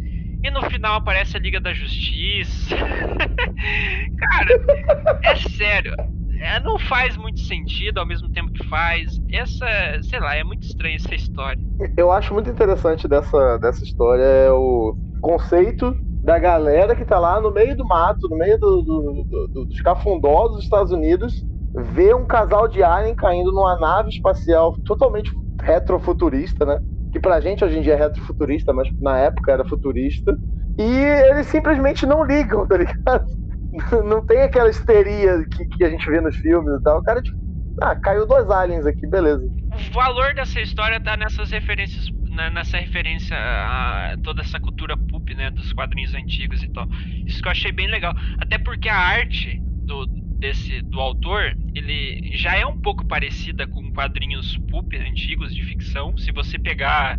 E no final aparece a Liga da Justiça. Cara, é sério. É, não faz muito sentido ao mesmo tempo que faz. Essa, sei lá, é muito estranha essa história. Eu acho muito interessante dessa, dessa história é o conceito da galera que tá lá no meio do mato, no meio do, do, do, dos cafundós dos Estados Unidos, vê um casal de alien caindo numa nave espacial totalmente retrofuturista, né? Que pra gente hoje em dia é retrofuturista, mas na época era futurista. E eles simplesmente não ligam, tá ligado? Não tem aquela histeria que, que a gente vê nos filmes e tal. O cara, tipo, ah, caiu dois aliens aqui, beleza. O valor dessa história tá nessas referências nessa referência a toda essa cultura pulp, né, dos quadrinhos antigos e tal. Isso que eu achei bem legal. Até porque a arte do, desse do autor, ele já é um pouco parecida com quadrinhos pulp antigos de ficção. Se você pegar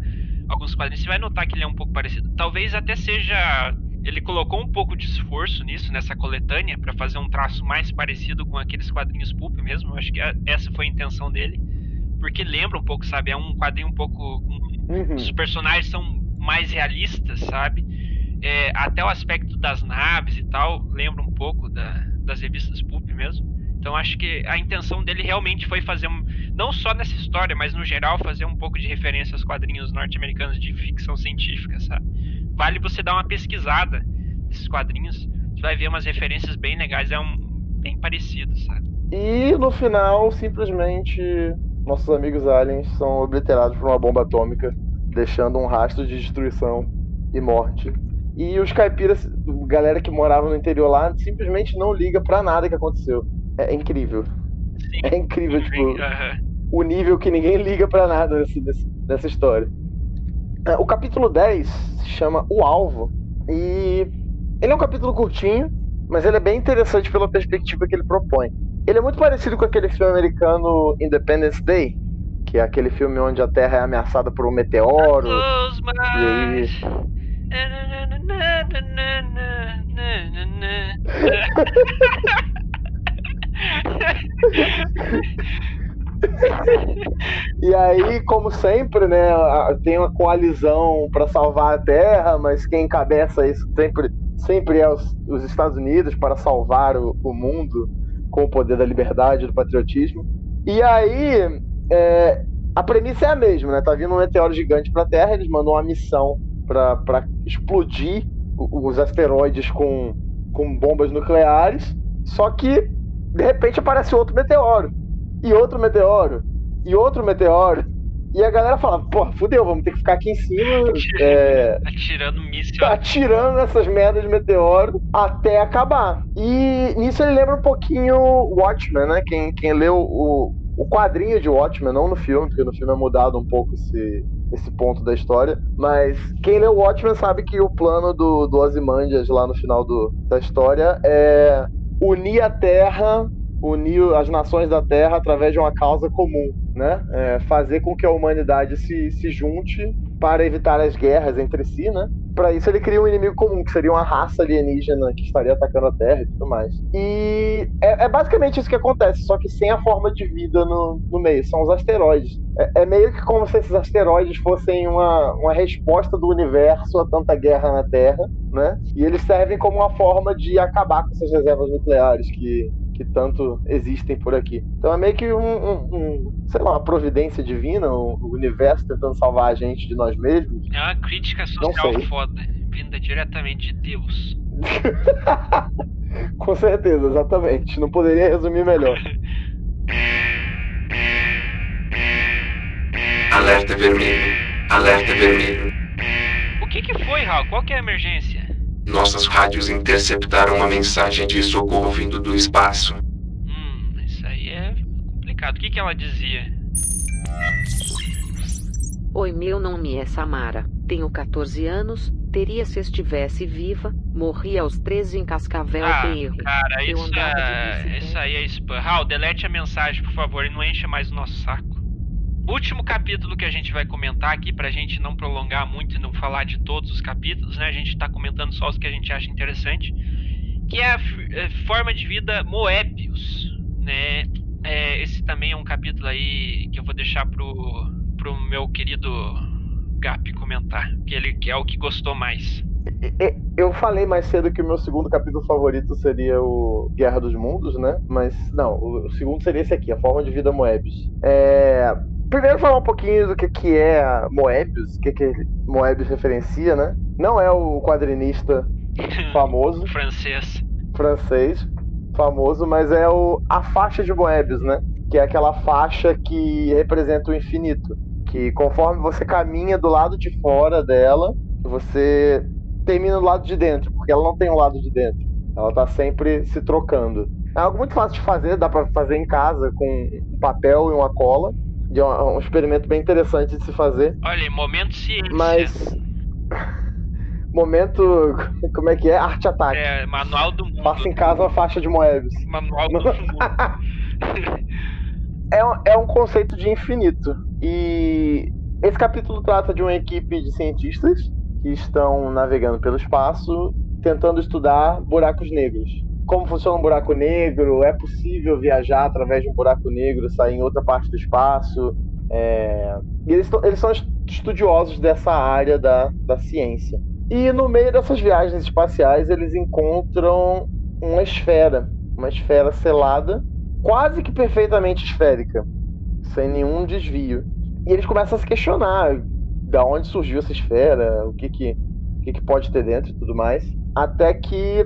alguns quadrinhos, você vai notar que ele é um pouco parecido. Talvez até seja ele colocou um pouco de esforço nisso, nessa coletânea, para fazer um traço mais parecido com aqueles quadrinhos pulp mesmo. Acho que essa foi a intenção dele. Porque lembra um pouco, sabe? É um quadrinho um pouco com Uhum. Os personagens são mais realistas, sabe? É, até o aspecto das naves e tal lembra um pouco da, das revistas pulp mesmo. Então acho que a intenção dele realmente foi fazer um, não só nessa história, mas no geral fazer um pouco de referência aos quadrinhos norte-americanos de ficção científica, sabe? Vale você dar uma pesquisada nesses quadrinhos, você vai ver umas referências bem legais, é um bem parecido, sabe? E no final, simplesmente nossos amigos aliens são obliterados por uma bomba atômica, deixando um rastro de destruição e morte. E os caipiras, galera que morava no interior lá, simplesmente não liga para nada que aconteceu. É incrível. Sim. É incrível, tipo, uhum. o nível que ninguém liga para nada nesse, nesse, nessa história. É, o capítulo 10 se chama O Alvo. E ele é um capítulo curtinho, mas ele é bem interessante pela perspectiva que ele propõe. Ele é muito parecido com aquele filme americano Independence Day, que é aquele filme onde a Terra é ameaçada por um meteoro. E aí... e aí, como sempre, né, tem uma coalizão para salvar a Terra, mas quem encabeça isso sempre, sempre é os, os Estados Unidos para salvar o, o mundo com o poder da liberdade, do patriotismo. E aí, é, a premissa é a mesma, né? Tá vindo um meteoro gigante para a Terra, eles mandam uma missão para explodir os asteroides com, com bombas nucleares. Só que, de repente, aparece outro meteoro. E outro meteoro. E outro meteoro. E a galera fala, pô, fudeu, vamos ter que ficar aqui em cima. Atirando, é... atirando míssil. Atirando essas merdas de meteoro até acabar. E nisso ele lembra um pouquinho Watchmen, né? Quem, quem leu o, o quadrinho de Watchmen, não no filme, porque no filme é mudado um pouco esse, esse ponto da história. Mas quem leu Watchmen sabe que o plano do, do Ozymandias lá no final do, da história é unir a Terra unir as nações da Terra através de uma causa comum, né? É fazer com que a humanidade se, se junte para evitar as guerras entre si, né? Para isso ele cria um inimigo comum, que seria uma raça alienígena que estaria atacando a Terra e tudo mais. E é, é basicamente isso que acontece, só que sem a forma de vida no, no meio, são os asteroides. É, é, meio que como se esses asteroides fossem uma, uma resposta do universo a tanta guerra na Terra, né? E eles servem como uma forma de acabar com essas reservas nucleares que que tanto existem por aqui. Então é meio que um, um, um sei lá, uma providência divina, o, um, universo tentando salvar a gente de nós mesmos. É uma crítica social foda, vinda diretamente de Deus. Com certeza, exatamente. Não poderia resumir melhor. Alerta vermelho. Alerta vermelho. O que, que foi, Raul? Qual que é a emergência? Nossas rádios interceptaram uma mensagem de socorro vindo do espaço. Hum, isso aí é complicado. O que, que ela dizia? Oi, meu nome é Samara. Tenho 14 anos. Teria se estivesse viva. Morri aos 13 em Cascavel ah, Cara, isso, é... isso aí é spam. Raul, delete a mensagem, por favor, e não encha mais o nosso saco. Último capítulo que a gente vai comentar aqui, pra gente não prolongar muito e não falar de todos os capítulos, né? A gente tá comentando só os que a gente acha interessante. que é a é, forma de vida Moebius, né? É, esse também é um capítulo aí que eu vou deixar pro, pro meu querido Gap comentar, que ele que é o que gostou mais. Eu falei mais cedo que o meu segundo capítulo favorito seria o Guerra dos Mundos, né? Mas não, o segundo seria esse aqui, a forma de vida Moebius. É... Primeiro falar um pouquinho do que, que é Moebius, o que, que Moebius referencia, né? Não é o quadrinista famoso, francês. francês, famoso, mas é o, a faixa de Moebius, né? Que é aquela faixa que representa o infinito. Que conforme você caminha do lado de fora dela, você termina do lado de dentro, porque ela não tem um lado de dentro. Ela tá sempre se trocando. É algo muito fácil de fazer, dá pra fazer em casa com um papel e uma cola. E é um um experimento bem interessante de se fazer. Olha, momento ciência. Mas. Momento. Como é que é? Arte ataque. É, manual do mundo. Faça em casa uma faixa de Moebius. Manual do mundo. é, um- é um conceito de infinito. E esse capítulo trata de uma equipe de cientistas que estão navegando pelo espaço tentando estudar buracos negros. Como funciona um buraco negro? É possível viajar através de um buraco negro, sair em outra parte do espaço? É, e eles, eles são est- estudiosos dessa área da, da ciência. E no meio dessas viagens espaciais, eles encontram uma esfera, uma esfera selada, quase que perfeitamente esférica, sem nenhum desvio. E eles começam a se questionar da onde surgiu essa esfera, o que que, o que, que pode ter dentro e tudo mais, até que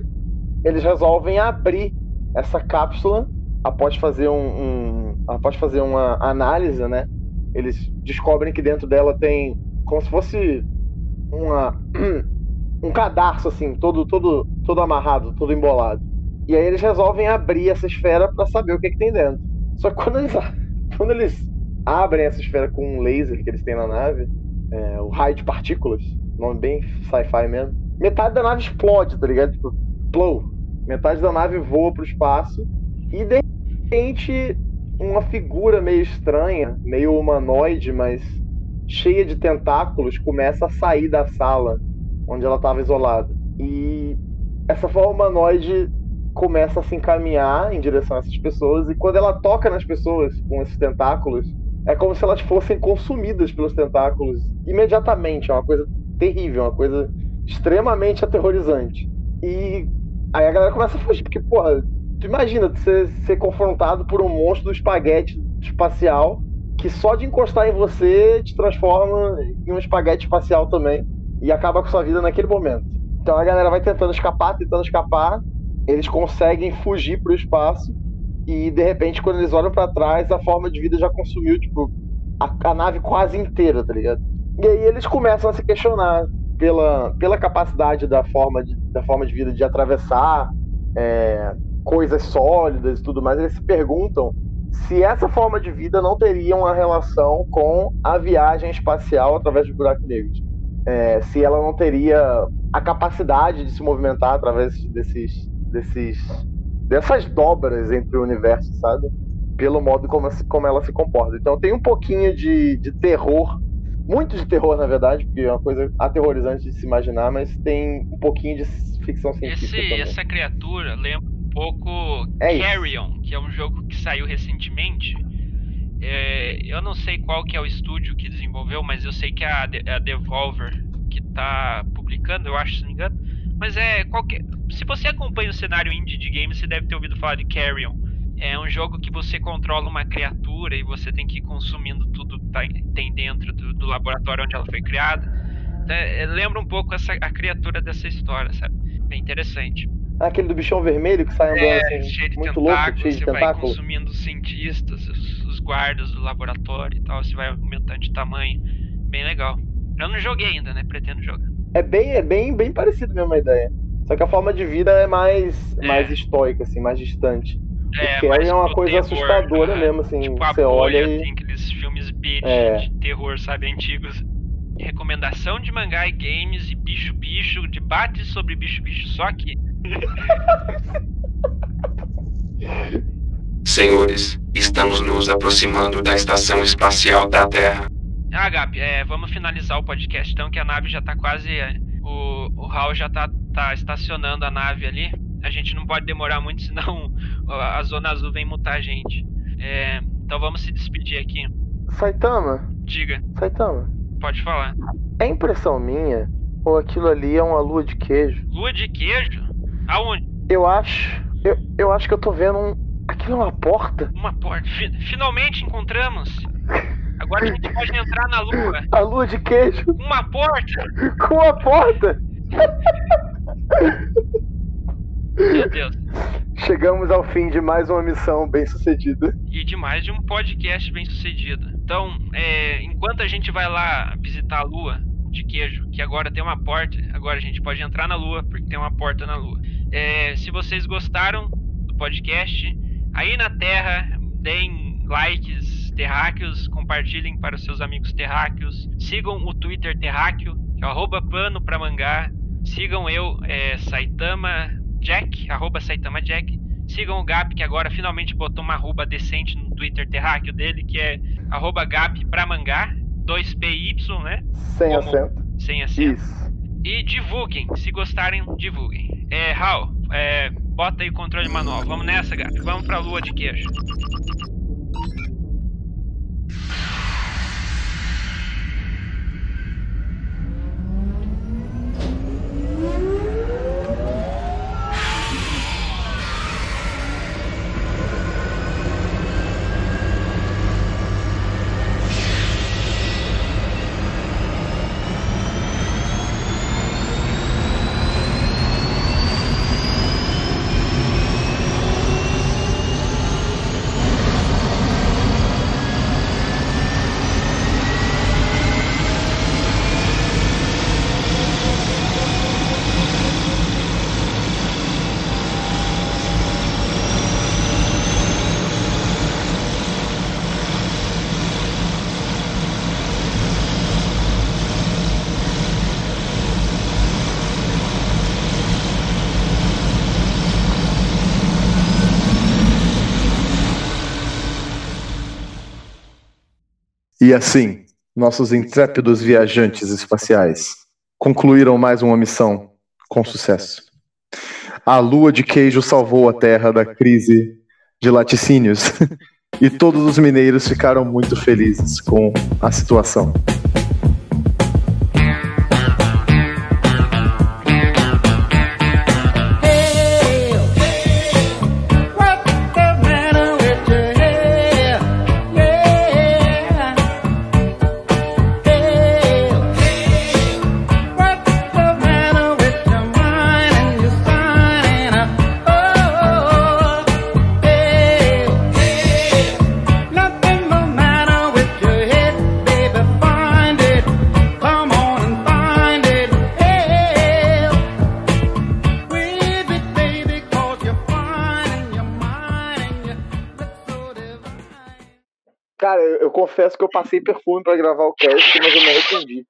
eles resolvem abrir essa cápsula após fazer um, um após fazer uma análise, né? Eles descobrem que dentro dela tem como se fosse uma um cadarço assim, todo todo todo amarrado, todo embolado. E aí eles resolvem abrir essa esfera para saber o que, que tem dentro. Só que quando eles quando eles abrem essa esfera com um laser que eles têm na nave, é, o raio de partículas, nome bem sci-fi mesmo, metade da nave explode, tá ligado? Tipo, blow. Metade da nave voa pro espaço e de repente uma figura meio estranha, meio humanoide, mas cheia de tentáculos, começa a sair da sala onde ela estava isolada. E essa forma humanoide começa a se encaminhar em direção a essas pessoas e quando ela toca nas pessoas com esses tentáculos, é como se elas fossem consumidas pelos tentáculos imediatamente. É uma coisa terrível, uma coisa extremamente aterrorizante. E aí a galera começa a fugir, porque, porra, tu imagina você ser confrontado por um monstro do espaguete espacial que só de encostar em você te transforma em um espaguete espacial também e acaba com sua vida naquele momento. Então a galera vai tentando escapar, tentando escapar, eles conseguem fugir pro espaço e de repente quando eles olham pra trás a forma de vida já consumiu tipo a, a nave quase inteira, tá ligado? E aí eles começam a se questionar pela, pela capacidade da forma de, da forma de vida de atravessar é, coisas sólidas e tudo mais. Eles se perguntam se essa forma de vida não teria uma relação com a viagem espacial através dos buracos negros. É, se ela não teria a capacidade de se movimentar através desses, desses dessas dobras entre o universo, sabe? Pelo modo como, como ela se comporta. Então tem um pouquinho de, de terror, muito de terror, na verdade, porque é uma coisa aterrorizante de se imaginar, mas tem um pouquinho de ficção científica Esse, essa criatura lembra um pouco É isso. Carrion, que é um jogo que saiu recentemente. É, eu não sei qual que é o estúdio que desenvolveu, mas eu sei que é a, a Devolver que tá publicando, eu acho, se não me engano. Mas é qualquer. Se você acompanha o cenário indie de games, você deve ter ouvido falar de Carrion. É um jogo que você controla uma criatura e você tem que ir consumindo tudo que tá- tem dentro do, do laboratório onde ela foi criada. Então, é, lembra um pouco essa, a criatura dessa história, sabe? Bem interessante. Aquele do bichão vermelho que sai andando É, assim, cheio de muito louco, tentáculos, cheio de você vai tentáculo. consumindo os cientistas, os, os guardas do laboratório e tal, você vai aumentando de tamanho. Bem legal. Eu não joguei ainda, né? Pretendo jogar. É bem, é bem, bem parecido mesmo a ideia. Só que a forma de vida é mais, É. mais estoica, assim, mais distante. É, mas é uma coisa assustadora né? mesmo, assim, Tipo a você bolha, olha e- assim, aqueles filmes B de, É. de terror, sabe, antigos. Recomendação de mangá e games e bicho-bicho, debate sobre bicho-bicho, só que Senhores, estamos nos aproximando da estação espacial da Terra. Ah, Gabi, é, vamos finalizar o podcast então, que a nave já tá quase. é, o, o Hal já tá, tá estacionando a nave ali. a gente não pode demorar muito, senão a Zona Azul vem mutar a gente. É, então vamos se despedir aqui. Saitama, Diga, Saitama, pode falar. é impressão minha ou aquilo ali é uma lua de queijo? Lua de queijo? Aonde? Eu acho. Eu, eu acho que eu tô vendo um. Aquilo é uma porta? Uma porta. Fi- finalmente encontramos. Agora a gente pode entrar na lua. A lua de queijo Uma porta! com a porta! Meu Deus. Chegamos ao fim de mais uma missão bem sucedida. E de mais de um podcast bem sucedido. Então, é, enquanto a gente vai lá visitar a lua de queijo, que agora tem uma porta, agora a gente pode entrar na lua, porque tem uma porta na lua. É, se vocês gostaram do podcast, aí na Terra, deem likes terráqueos, compartilhem para os seus amigos terráqueos, sigam o Twitter terráqueo, que é o arroba pano pra mangá, sigam eu, é, Saitama Jack, arroba Saitama Jack, Sigam o Gap, que agora finalmente botou uma arroba decente no Twitter terráqueo dele, que é arroba Gap pra mangá, 2PY, né? Sem Como? acento. Sem acento. Isso. E divulguem, se gostarem, divulguem. É, Raul, é, bota aí o controle manual. Vamos nessa, Gap. Vamos pra lua de queijo. E assim, nossos intrépidos viajantes espaciais concluíram mais uma missão com sucesso. A lua de queijo salvou a Terra da crise de laticínios e todos os mineiros ficaram muito felizes com a situação. Confesso que eu passei perfume pra gravar o cast, mas eu me arrependi.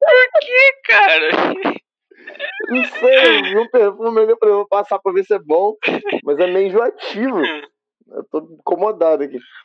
Por que, cara? Não sei, eu vi um perfume ali pra eu passar pra ver se é bom, mas é meio enjoativo. Eu tô incomodado aqui.